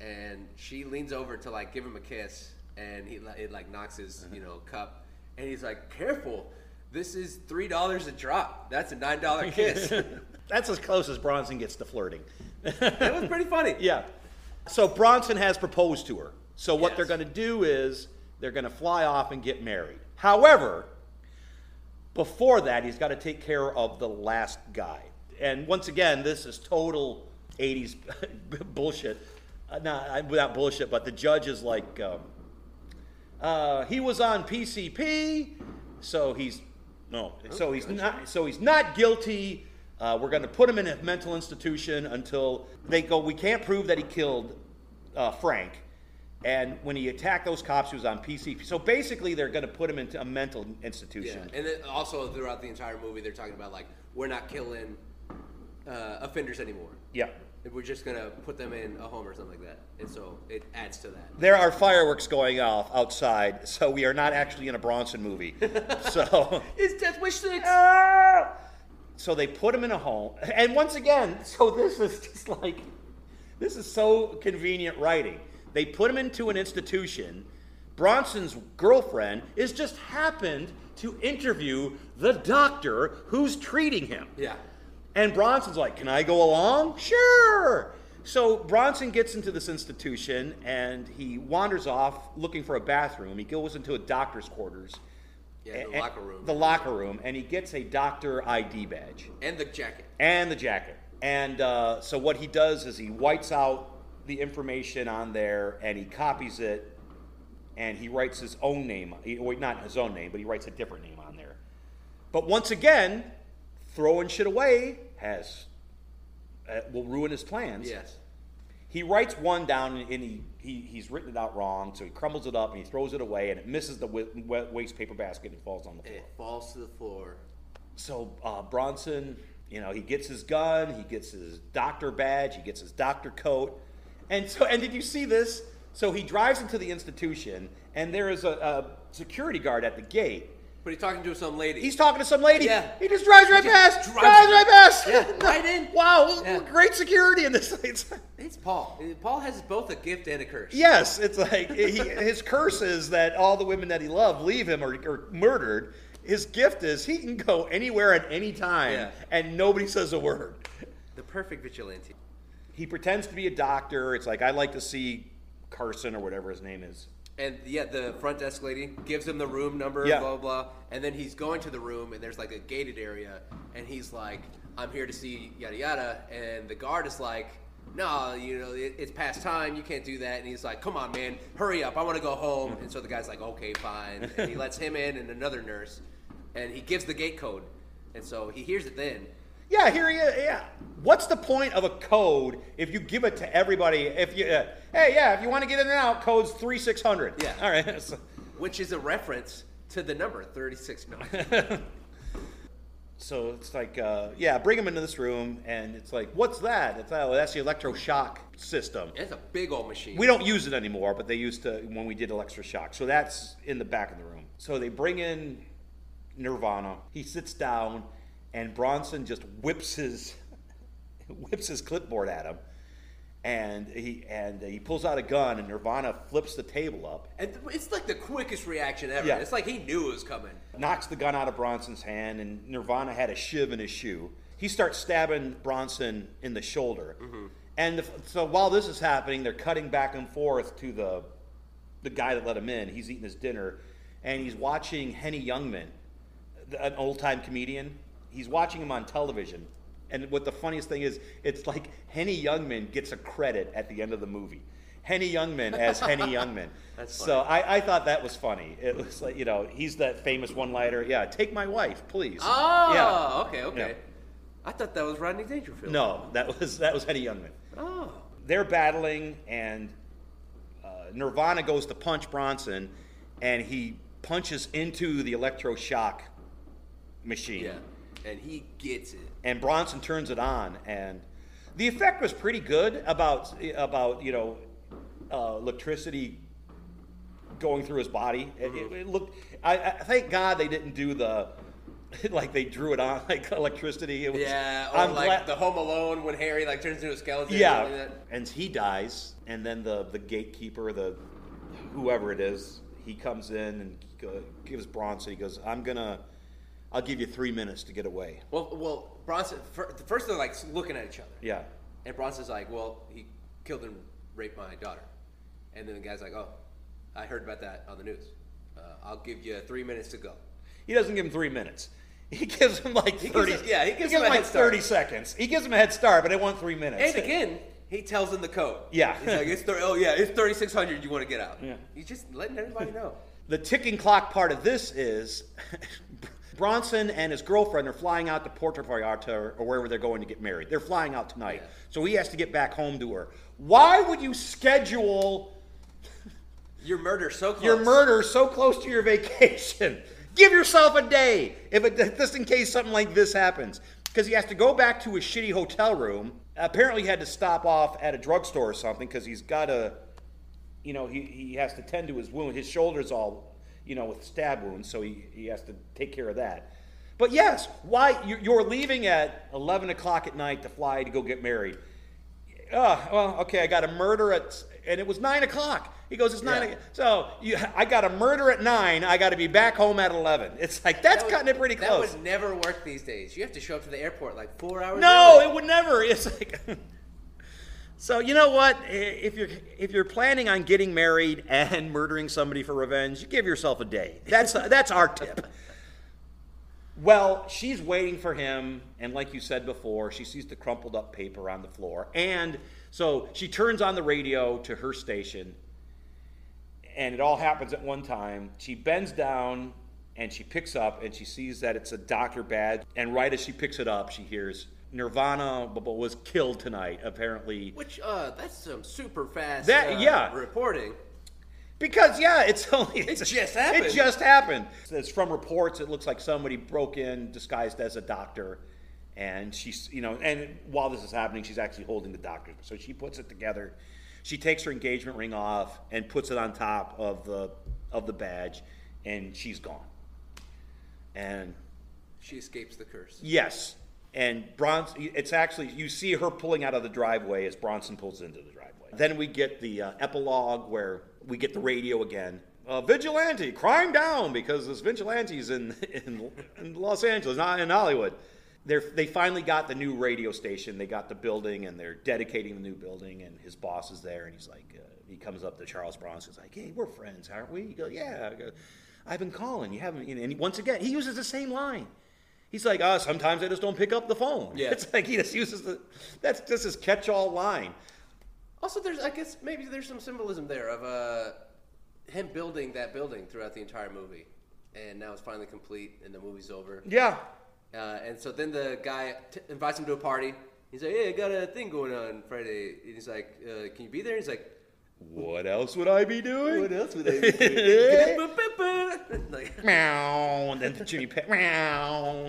and she leans over to like give him a kiss, and he it like knocks his you know cup, and he's like, "Careful, this is three dollars a drop. That's a nine dollar kiss." That's as close as Bronson gets to flirting. That was pretty funny. Yeah. So Bronson has proposed to her. So what Yes. they're going to do is they're going to fly off and get married. However, before that, he's got to take care of the last guy. And once again, this is total 80s bullshit. Uh, not, not bullshit, but the judge is like, um, uh, he was on PCP, so he's no, so he's not, so he's not guilty. Uh, we're going to put him in a mental institution until they go. We can't prove that he killed uh, Frank. And when he attacked those cops, he was on PCP. So basically, they're going to put him into a mental Yeah, institution. and then also throughout the entire movie, they're talking about like we're not killing uh, offenders anymore. Yeah. We're just gonna put them in a home or something like that, and so it adds to that. There are fireworks going off outside, so we are not actually in a Bronson movie. so It's Death Wish Six. So they put him in a home. And once again, so this is just like, this is so convenient writing. They put him into an institution. Bronson's girlfriend is just happened to interview the doctor who's treating him. Yeah. And Bronson's like, Can I go along? Sure. So Bronson gets into this institution and he wanders off looking for a bathroom. He goes into a doctor's quarters. Yeah, the locker room. The locker room, and he gets a doctor ID badge And the jacket. and the jacket. And uh, so what he does is he whites out the information on there and he copies it and he writes his own name. Well, not his own name, but he writes a different name on there. But once again, throwing shit away has uh, will ruin his plans. Yes. He writes one down and he, he he's written it out wrong, so he crumbles it up and he throws it away and it misses the wa- wa- waste paper basket and falls on the floor. It falls to the floor. So uh, Bronson, you know, he gets his gun, he gets his doctor badge, he gets his doctor coat, and so and did you see this? So he drives into the institution, and there is a, a security guard at the gate. But he's talking to some lady. He's talking to some lady. Yeah. He just drives right past. Drives, drives- right past. Yeah, right in. Wow, Yeah. great security in this. It's, It's Paul. Paul has both a gift and a curse. yes, it's like he, his curse is that all the women that he loved leave him or, or murdered. His gift is he can go anywhere at any time, Yeah. and nobody says a word. The perfect vigilante. he pretends to be a doctor. It's like I like to see Carson or whatever his name is. And yeah, the front desk lady gives him the room number, Yeah. blah, blah, blah. And then he's going to the room, and there's like a gated area, and he's like, I'm here to see yada yada. And the guard is like, No, you know, it, it's past time. You can't do that. And he's like, Come on, man, hurry up. I want to go home. And so the guy's like, Okay, fine. And he lets him in and another nurse, and he gives the gate code. And so he hears it then. Yeah, here he is. Yeah. What's the point of a code if you give it to everybody? If you, uh, hey, yeah, if you want to get in and out, code's three six hundred. Yeah. All right. So- Which is a reference to the number 36. No. So it's like, uh, yeah, bring him into this room, and it's like, what's that? It's oh, that's the electroshock system. it's a big old machine. We don't use it anymore, but they used to when we did electroshock. So that's in the back of the room. So they bring in Nirvana. He sits down, and Bronson just whips his whips his clipboard at him, and he and he pulls out a gun, and Nirvana flips the table up, And it's like the quickest reaction ever. Yeah. It's like he knew it was coming. knocks the gun out of Bronson's hand, and Nirvana had a shiv in his shoe. He starts stabbing Bronson in the shoulder, mm-hmm. and the, so while this is happening, they're cutting back and forth to the the guy that let him in. He's eating his dinner, and he's watching Henny Youngman, an old time comedian. He's watching him on television, and what the funniest thing is, it's like Henny Youngman gets a credit at the end of the movie. Henny Youngman as Henny Youngman. That's so I, I thought that was funny. It was like you know he's that famous one-liner. Yeah, take my wife, please. Oh, yeah. okay, okay. Yeah. I thought that was Rodney Dangerfield. No, that was that was Henny Youngman. Oh. They're battling, and uh, Nirvana goes to punch Bronson, and he punches into the electroshock machine. Yeah. And he gets it. And Bronson turns it on, and the effect was pretty good about about you know uh, electricity going through his body. It, it- it looked. I, I thank God they didn't do the like they drew it on like electricity. It was, Yeah, or I'm like glad- the Home Alone when Harry like turns into a skeleton. yeah, like and he dies, and then the the gatekeeper, the whoever it is, he comes in and gives Bronson. He goes, "I'm gonna, I'll give you three minutes to get away." Well, well, Bronson. fir- First, they're like looking at each other, Yeah, and Bronson's like, "Well, he killed and raped my daughter," and then the guy's like, "Oh, I heard about that on the news. Uh, I'll give you three minutes to go." he doesn't give him three minutes. He gives him like He gives thirty. him- yeah, he gives him a like head start. thirty seconds. He gives him a head start, but it won't three minutes. And again, he tells him the code. Yeah. he's like, "It's thir- oh yeah, it's thirty six hundred. You want to get out?" Yeah. He's just letting everybody know. The ticking clock part of this is Bronson and his girlfriend are flying out to Puerto Vallarta or wherever they're going to get married. They're flying out tonight. Yeah. So he has to get back home to her. Why would you schedule Your murder so close. your murder so close to your vacation? Give yourself a day, if it, just in case something like this happens. Because he has to go back to his shitty hotel room. Apparently, he had to stop off at a drugstore or something because he's got to, you know, he, he has to tend to his wound. His shoulder's all, you know, with stab wounds, so he, he has to take care of that. But yes, why you- you're leaving at 11 o'clock at night to fly to go get married? Oh, well, okay, I got a murder at, and it was nine o'clock. He goes, it's nine. Yeah. o'clock. So you, I got a murder at nine. I got to be back home at eleven. It's like that's That cutting it pretty close. That would never work these days. You have to show up to the airport like four hours. No, early. it would never. It's like. So you know what? If you're if you're planning on getting married and murdering somebody for revenge, give yourself a day. That's that's our tip. Well, she's waiting for him, and like you said before, she sees the crumpled up paper on the floor, and so she turns on the radio to her station, and it all happens at one time. She bends down and she picks up and she sees that it's a doctor badge. And right as she picks it up, she hears Nirvana was killed tonight. Apparently, Which uh, that's some super fast. That- uh, yeah. reporting. because yeah, it's only It just happened. It just happened. It's from reports. It looks like somebody broke in disguised as a doctor, and she's you know, and while this is happening, she's actually holding the doctor. So she puts it together. She takes her engagement ring off and puts it on top of the of the badge, and she's gone. And She escapes the curse. Yes, and Bronson. It's actually you see her pulling out of the driveway as Bronson pulls into the driveway. Then we get the uh, epilogue where we get the radio again. Uh, vigilante, crime down because this vigilantes in, in in Los Angeles, not in Hollywood. They're, they finally got the new radio station. They got the building, and they're dedicating the new building. And his boss is there, and he's like, uh, he comes up to Charles Bronson. He's like, "Hey, we're friends, aren't we?" He goes, "Yeah." I've been calling. You haven't. And once again, he uses the same line. He's like, "Ah, sometimes I just don't pick up the phone." Yeah. It's like he just uses the. That's just his catch-all line. Also, there's I guess maybe there's some symbolism there of uh, him building that building throughout the entire movie, and now it's finally complete, and the movie's over. Yeah. Uh, and so then the guy t- invites him to a party. He's like, "Hey, I got a thing going on Friday." And he's like, uh, "Can you be there?" He's like, What else would I be doing? "What else would I be doing?" like, Meow. And then the Jimmy Pet. Meow.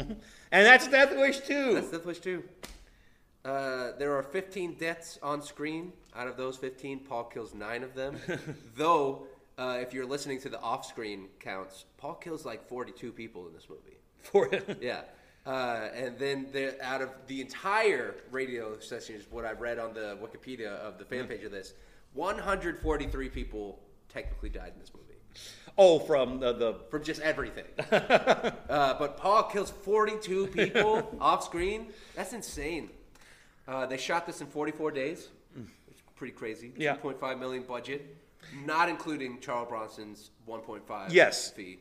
And that's Death Wish too. That's Death Wish 2. Uh, there are 15 deaths on screen. Out of those 15, Paul kills nine of them. Though, uh, if you're listening to the off-screen counts, Paul kills like 42 people in this movie. For Yeah. Uh, and then the, out of the entire radio sessions, what I've read on the Wikipedia of the fan Mm. page of this, 143 people technically died in this movie. Oh, from the, the from just everything. uh, but Paul kills 42 people off screen. That's insane. Uh, they shot this in 44 days. It's pretty crazy. Yeah. 2.5 million budget, not including Charles Bronson's 1.5 Yes. fee.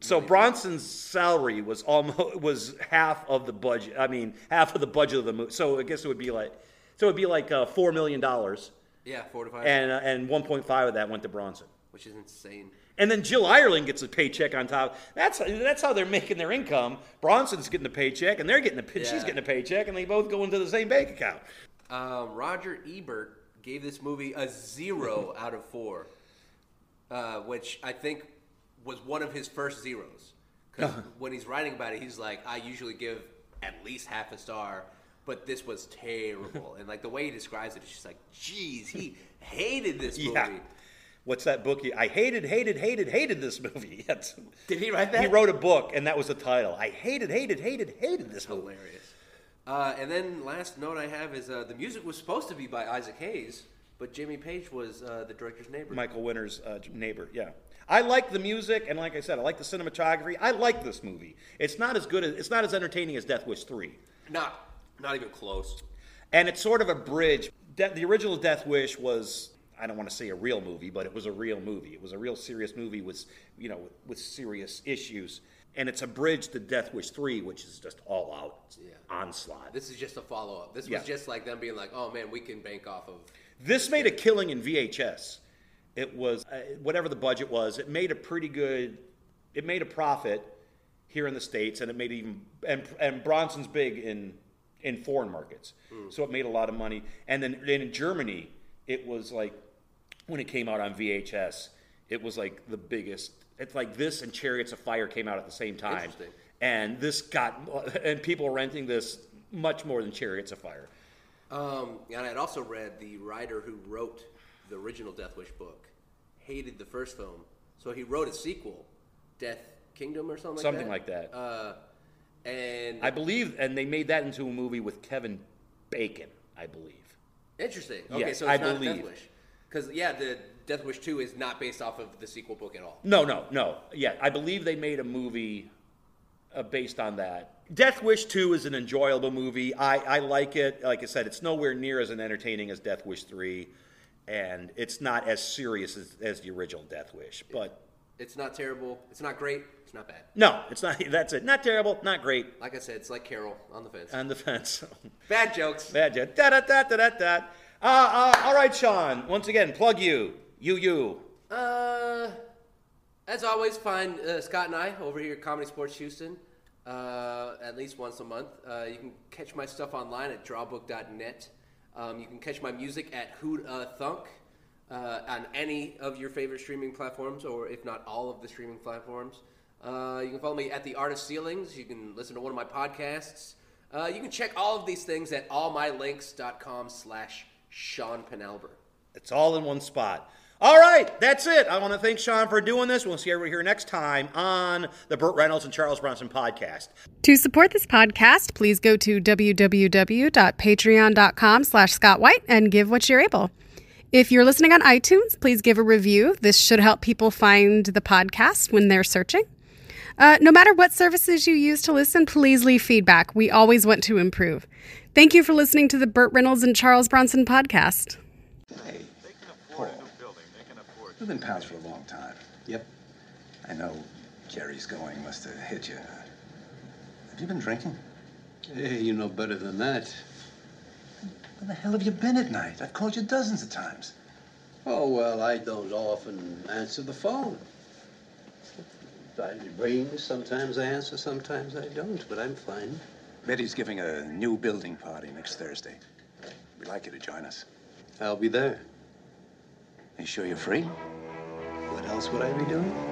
So Bronson's salary was almost was half of the budget. I mean, half of the budget of the movie. So I guess it would be like, so it would be like uh, four million dollars, Yeah, four to five. and uh, and one point five of that went to Bronson. which is insane. And then Jill Ireland gets a paycheck on top. That's that's how they're making their income. Bronson's getting a paycheck, and they're getting a she's getting a paycheck, and they both go into the same bank account. Um, Roger Ebert gave this movie a zero out of four, uh, which I think was one of his first zeros. Because when he's writing about it, he's like, I usually give at least half a star, but this was terrible. and like the way he describes it, it's just like, geez, he hated this movie. Yeah. What's that book? he- I hated, hated, hated, hated this movie. That's- Did he write that? He wrote a book, and that was the title. I hated, hated, hated, hated this movie. Hilarious. Uh, and then last note I have is uh, the music was supposed to be by Isaac Hayes, but Jimmy Page was uh, the director's neighbor. Michael Winner's uh, neighbor. Yeah, I like the music, and like I said, I like the cinematography. I like this movie. It's not as good as it's not as entertaining as Death Wish three, Not, not even close. and it's sort of a bridge. De- the original Death Wish was. I don't want to say a real movie, but it was a real movie. It was a real serious movie with, you know, with, with serious issues, and it's a bridge to Death Wish three, which is just all out onslaught. This is just a follow up. This Yeah. was just like them being like, "Oh man, we can bank off of." This made a killing in VHS. It was uh, whatever the budget was. It made a pretty good. It made a profit here in the states, and it made even and and Bronson's big in in foreign markets, so it made a lot of money. And then, in Germany, it was like when it came out on VHS, it was like the biggest. It's like this and Chariots of Fire came out at the same time, and this got and people renting this much more than Chariots of Fire. Um, and I'd also read the writer who wrote the original Death Wish book hated the first film, so he wrote a sequel, Death Kingdom or something like Something that. like that. Uh, and I believe, and they made that into a movie with Kevin Bacon, I believe. interesting. Okay, Yes, so it's I not believe. Death Wish. Because yeah, the Death Wish two is not based off of the sequel book at all. No, no, no. Yeah, I believe they made a movie uh, based on that. Death Wish 2 is an enjoyable movie. I, I like it. Like I said, it's nowhere near as entertaining as Death Wish 3, and it's not as serious as, as the original Death Wish. But It's not terrible. It's not great. It's not bad. no, it's not. That's it. Not terrible, not great. Like I said, it's like Carol on the fence. On the fence. Bad jokes. Bad jokes. Da da da da da da. Uh, uh, all right, Sean. Once again, plug you. You, you. Uh, as always, find uh, Scott and I over here at ComedySportz Houston uh, at least once a month. Uh, you can catch my stuff online at drawbook.net. Um, you can catch my music at Hoot uh, Thunk uh, on any of your favorite streaming platforms, or if not all of the streaming platforms. Uh, you can follow me at the Artist Ceilings. You can listen to one of my podcasts. Uh, you can check all of these things at allmylinks.com slash Sean Penalber. It's all in one spot. All right, that's it. I want to thank Sean for doing this. We'll see everybody here next time on the Burt Reynolds and Charles Bronson podcast. To support this podcast, please go to www.patreon.com slash Scott White and give what you're able. If you're listening on iTunes, please give a review. This should help people find the podcast when they're searching. Uh, no matter what services you use to listen, please leave feedback. We always want to improve. Thank you for listening to the Burt Reynolds and Charles Bronson podcast. Hey, Paul, We've been pals for a long time. Yep. I know Geri's going must have hit you. Have you been drinking? Hey, you know better than that. Where the hell have you been at night? I've called you dozens of times. Oh, well, I don't often answer the phone. It rings. Sometimes I answer, sometimes I don't, but I'm fine. Betty's giving a new building party next Thursday. We'd like you to join us. I'll be there. Are you sure you're free? What else would I be doing?